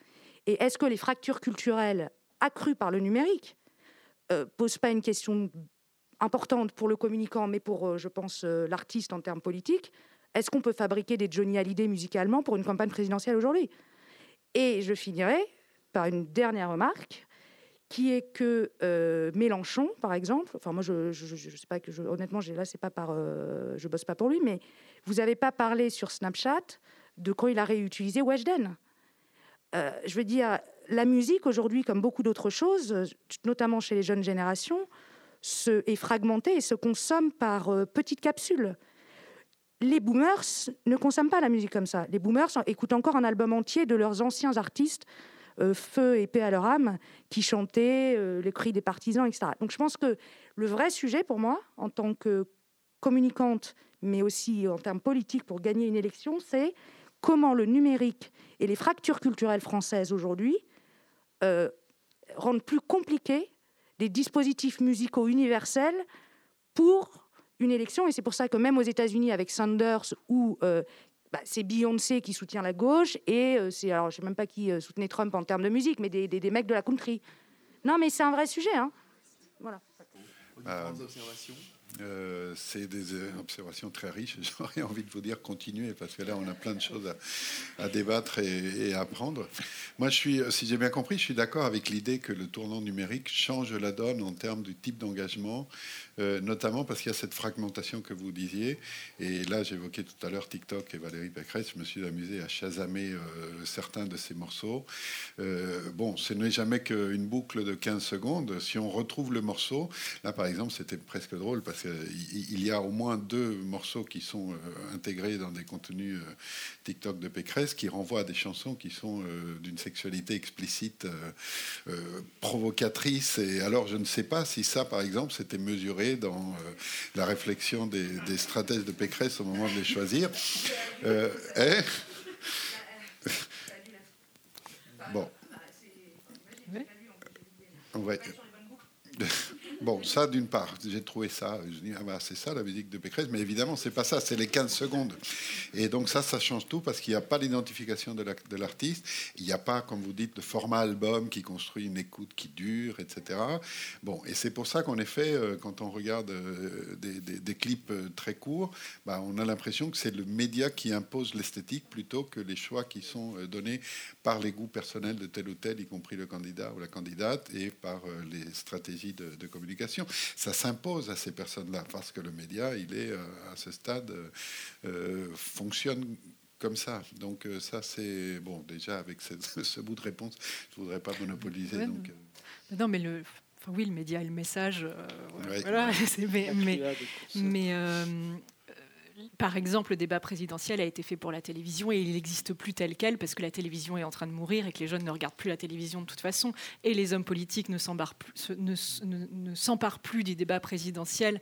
[SPEAKER 9] Et est-ce que les fractures culturelles accrues par le numérique euh, posent pas une question importante pour le communicant, mais pour, euh, je pense, euh, l'artiste en termes politiques Est-ce qu'on peut fabriquer des Johnny Hallyday musicalement pour une campagne présidentielle aujourd'hui? Et je finirai par une dernière remarque, qui est que Mélenchon, par exemple, enfin moi je, je, je- sais pas que honnêtement j'ai là c'est pas par, je bosse pas pour lui, mais vous avez pas parlé sur Snapchat de quand il a réutilisé Weshden. Je veux dire, la musique aujourd'hui, comme beaucoup d'autres choses, euh, notamment chez les jeunes générations, se, est fragmentée et se consomme par euh, petites capsules. Les boomers ne consomment pas la musique comme ça. Les boomers écoutent encore un album entier de leurs anciens artistes, euh, feu et paix à leur âme, qui chantaient les cris des partisans, etc. Donc je pense que le vrai sujet pour moi, en tant que communicante, mais aussi en termes politiques pour gagner une élection, c'est comment le numérique et les fractures culturelles françaises aujourd'hui euh, rendent plus compliqués des dispositifs musicaux universels pour une élection. Et c'est pour ça que même aux États-Unis, avec Sanders, où euh, bah, c'est Beyoncé qui soutient la gauche, et euh, c'est, alors je sais même pas qui euh, soutenait Trump en termes de musique, mais des, des- mecs de la country. Non, mais c'est un vrai sujet. Hein. Voilà.
[SPEAKER 3] Euh, c'est des euh, observations très riches. J'aurais envie de vous dire continuez parce que là on a plein de choses à, débattre et, à apprendre. Moi, je suis, si j'ai bien compris, je suis d'accord avec l'idée que le tournant numérique change la donne en termes du type d'engagement, euh, notamment parce qu'il y a cette fragmentation que vous disiez. Et là, j'évoquais tout à l'heure TikTok et Valérie Pécresse. Je me suis amusé à chasamer euh, certains de ces morceaux. Euh, bon, ce n'est jamais qu'une boucle de 15 secondes. Si on retrouve le morceau, là par exemple, c'était presque drôle parce qu'il y a au moins deux morceaux qui sont intégrés dans des contenus TikTok de Pécresse qui renvoient à des chansons qui sont d'une sexualité explicite, provocatrice. Et alors, je ne sais pas si ça, par exemple, c'était mesuré dans euh, la réflexion des, des stratèges de Pécresse au moment de les choisir. Euh, hein bon. Ouais. Bon, ça d'une part, j'ai trouvé ça, je dis, ah bah, c'est ça la musique de Pécresse, mais évidemment, c'est pas ça, c'est les 15 secondes. Et donc ça, ça change tout parce qu'il n'y a pas l'identification de l'artiste, il n'y a pas, comme vous dites, de format album qui construit une écoute qui dure, etc. Bon, et c'est pour ça qu'en effet, euh, quand on regarde euh, des, clips euh, très courts, bah, on a l'impression que c'est le média qui impose l'esthétique plutôt que les choix qui sont donnés par les goûts personnels de tel ou tel, y compris le candidat ou la candidate, et par les stratégies de communication ça s'impose à ces personnes-là parce que le média, il est euh, à ce stade, euh, euh, fonctionne comme ça. Donc ça, c'est bon. Déjà avec ce, bout de réponse, je voudrais pas monopoliser. donc,
[SPEAKER 7] Non, mais le, oui, le média et le message. Voilà, mais, mais, par exemple, le débat présidentiel a été fait pour la télévision et il n'existe plus tel quel parce que la télévision est en train de mourir et que les jeunes ne regardent plus la télévision de toute façon. Et les hommes politiques ne s'emparent plus, ne, plus du débat présidentiel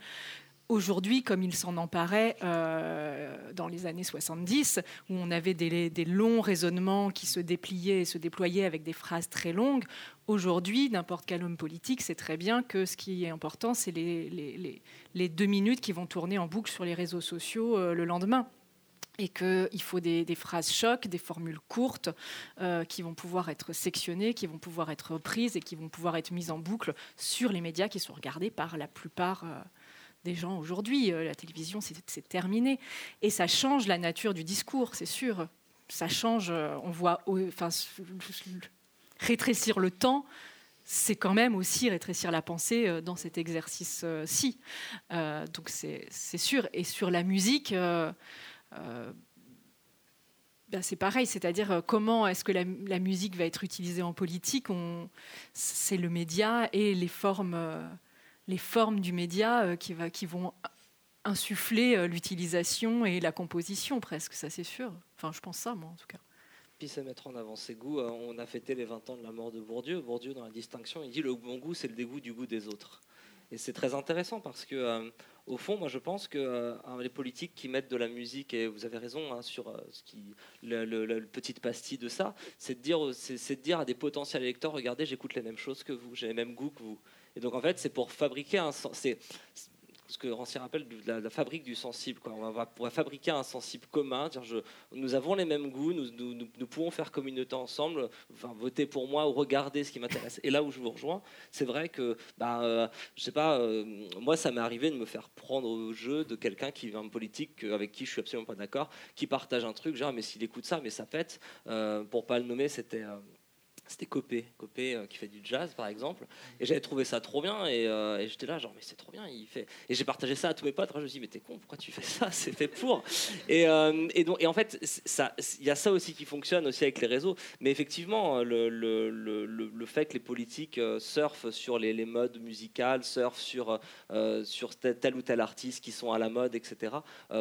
[SPEAKER 7] aujourd'hui comme il s'en emparait euh, dans les années 70, où on avait des, longs raisonnements qui se dépliaient et se déployaient avec des phrases très longues. Aujourd'hui, n'importe quel homme politique sait très bien que ce qui est important, c'est les, deux minutes qui vont tourner en boucle sur les réseaux sociaux euh, le lendemain et qu'il faut des, phrases chocs, des formules courtes euh, qui vont pouvoir être sectionnées, qui vont pouvoir être reprises et qui vont pouvoir être mises en boucle sur les médias qui sont regardés par la plupart des gens aujourd'hui. Euh, la télévision, c'est terminé. Et ça change la nature du discours, c'est sûr. Ça change, euh, on voit, enfin, rétrécir le temps, c'est quand même aussi rétrécir la pensée euh, dans cet exercice-ci. donc c'est sûr. Et sur la musique, ben, c'est pareil, c'est-à-dire comment est-ce que la, la, musique va être utilisée en politique? C'est le média et les formes les formes du média euh, qui, vont insuffler euh, l'utilisation et la composition presque, ça c'est sûr. Enfin, je pense ça, moi en tout cas.
[SPEAKER 6] Puis c'est mettre en avant ses goûts. Euh, on a fêté les 20 ans de la mort de Bourdieu. Bourdieu, dans la distinction, il dit le bon goût, c'est le dégoût du goût des autres. Et c'est très intéressant parce que, au fond, moi je pense que les politiques qui mettent de la musique, et vous avez raison hein, sur ce qui, le, petite pastille de ça, c'est de, dire, c'est, de dire à des potentiels électeurs regardez, j'écoute les mêmes choses que vous, j'ai les mêmes goûts que vous. Et donc en fait, c'est pour fabriquer un c'est ce que Rancière appelle la, la, fabrique du sensible. Quoi. On, va, fabriquer un sensible commun, dire je, nous avons les mêmes goûts, nous, nous, pouvons faire communauté ensemble, voter pour moi ou regarder ce qui m'intéresse. Et là où je vous rejoins, c'est vrai que, bah, euh, je sais pas, euh, moi ça m'est arrivé de me faire prendre au jeu de quelqu'un qui vient de politique, avec qui je suis absolument pas d'accord, qui partage un truc, genre mais s'il écoute ça, mais ça pète. Euh, pour pas le nommer, c'était c'était Copé, Copé euh, qui fait du jazz par exemple. Et j'avais trouvé ça trop bien euh, et, j'étais là genre mais c'est trop bien il fait. Et j'ai partagé ça à tous mes potes. je me suis dit mais t'es con pourquoi tu fais ça? C'est fait pour. Et, euh, donc et en fait ça il y a ça aussi qui fonctionne aussi avec les réseaux. Mais effectivement le, fait que les politiques surfent sur les, les modes musicales, surfent sur sur tel, ou tel artiste qui sont à la mode etc.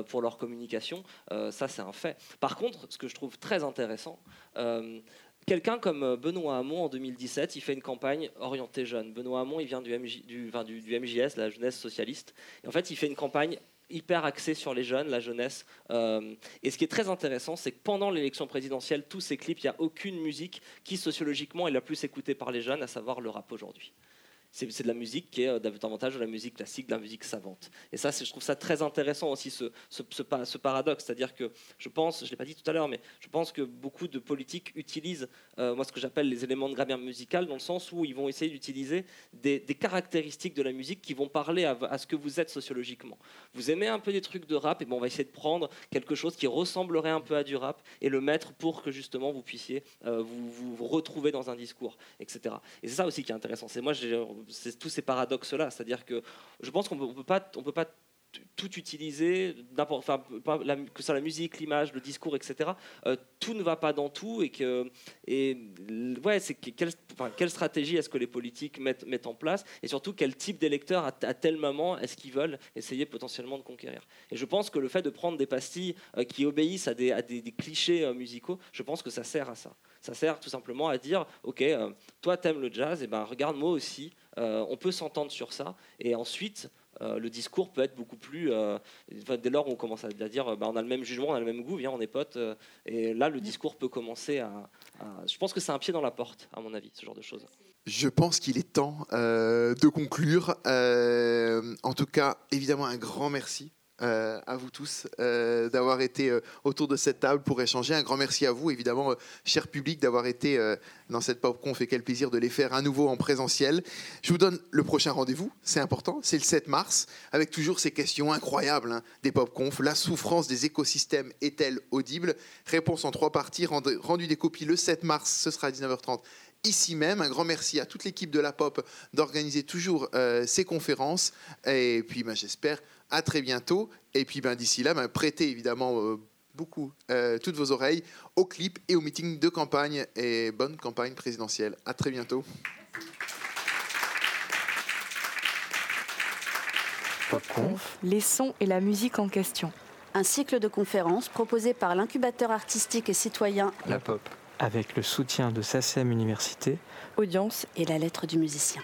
[SPEAKER 6] pour leur communication, ça c'est un fait. Par contre ce que je trouve très intéressant Quelqu'un comme euh, Benoît Hamon en 2017, il fait une campagne orientée jeune. Benoît Hamon, il vient du, MJS, la jeunesse socialiste. Et en fait, il fait une campagne hyper axée sur les jeunes, la jeunesse. Euh, et ce qui est très intéressant, c'est que pendant l'élection présidentielle, tous ces clips, il n'y a aucune musique qui sociologiquement est la plus écoutée par les jeunes, à savoir le rap aujourd'hui c'est de la musique qui est euh, davantage de la musique classique, de la musique savante. Et ça, je trouve ça très intéressant aussi, ce, ce, paradoxe. C'est-à-dire que je pense, je ne l'ai pas dit tout à l'heure, mais je pense que beaucoup de politiques utilisent, euh, moi, ce que j'appelle les éléments de grammaire musicale, dans le sens où ils vont essayer d'utiliser des, caractéristiques de la musique qui vont parler à, ce que vous êtes sociologiquement. Vous aimez un peu des trucs de rap, et bon, on va essayer de prendre quelque chose qui ressemblerait un peu à du rap et le mettre pour que justement vous puissiez euh, vous, vous, retrouver dans un discours, etc. Et c'est ça aussi qui est intéressant. C'est moi, j'ai tous ces paradoxes-là. C'est-à-dire que je pense qu'on ne peut pas, on peut pas tout utiliser, enfin, que ce soit la musique, l'image, le discours, etc. Euh, tout ne va pas dans tout et que, et ouais, c'est quelle, stratégie est-ce que les politiques mettent, mettent, en place et surtout quel type d'électeurs à, tel moment est-ce qu'ils veulent essayer potentiellement de conquérir. Et je pense que le fait de prendre des pastilles euh, qui obéissent à des, à des, clichés euh, musicaux, je pense que ça sert à ça. Ça sert tout simplement à dire, ok, toi t'aimes le jazz, et ben regarde moi aussi. On peut s'entendre sur ça. Et ensuite, euh, le discours peut être beaucoup plus. Euh, dès lors où on commence à, dire bah, on a le même jugement, on a le même goût, viens, on est potes. et là, le discours peut commencer à. je pense que c'est un pied dans la porte, à mon avis, ce genre de choses.
[SPEAKER 5] Je pense qu'il est temps euh, de conclure. Euh, en tout cas, évidemment, un grand merci euh, à vous tous euh, d'avoir été euh, autour de cette table pour échanger. Un grand merci à vous, évidemment, cher public, d'avoir été dans cette PopConf et quel plaisir de les faire à nouveau en présentiel. Je vous donne le prochain rendez-vous, c'est important, c'est le 7 mars, avec toujours ces questions incroyables hein, des PopConf. La souffrance des écosystèmes est-elle audible? Réponse en trois parties, rendu, des copies le 7 mars, ce sera à 19h30 ici même. Un grand merci à toute l'équipe de la Pop d'organiser toujours ces conférences. Et puis, ben, j'espère à très bientôt. Et puis, ben, d'ici là, ben, prêtez évidemment euh, beaucoup euh, toutes vos oreilles aux clips et aux meetings de campagne. Et bonne campagne présidentielle. À très bientôt.
[SPEAKER 1] Popconf, les sons et la musique en question.
[SPEAKER 2] Un cycle de conférences proposé par l'incubateur artistique et citoyen
[SPEAKER 4] La pop. Avec le soutien de SACEM Université
[SPEAKER 1] Audience
[SPEAKER 2] et la lettre du musicien.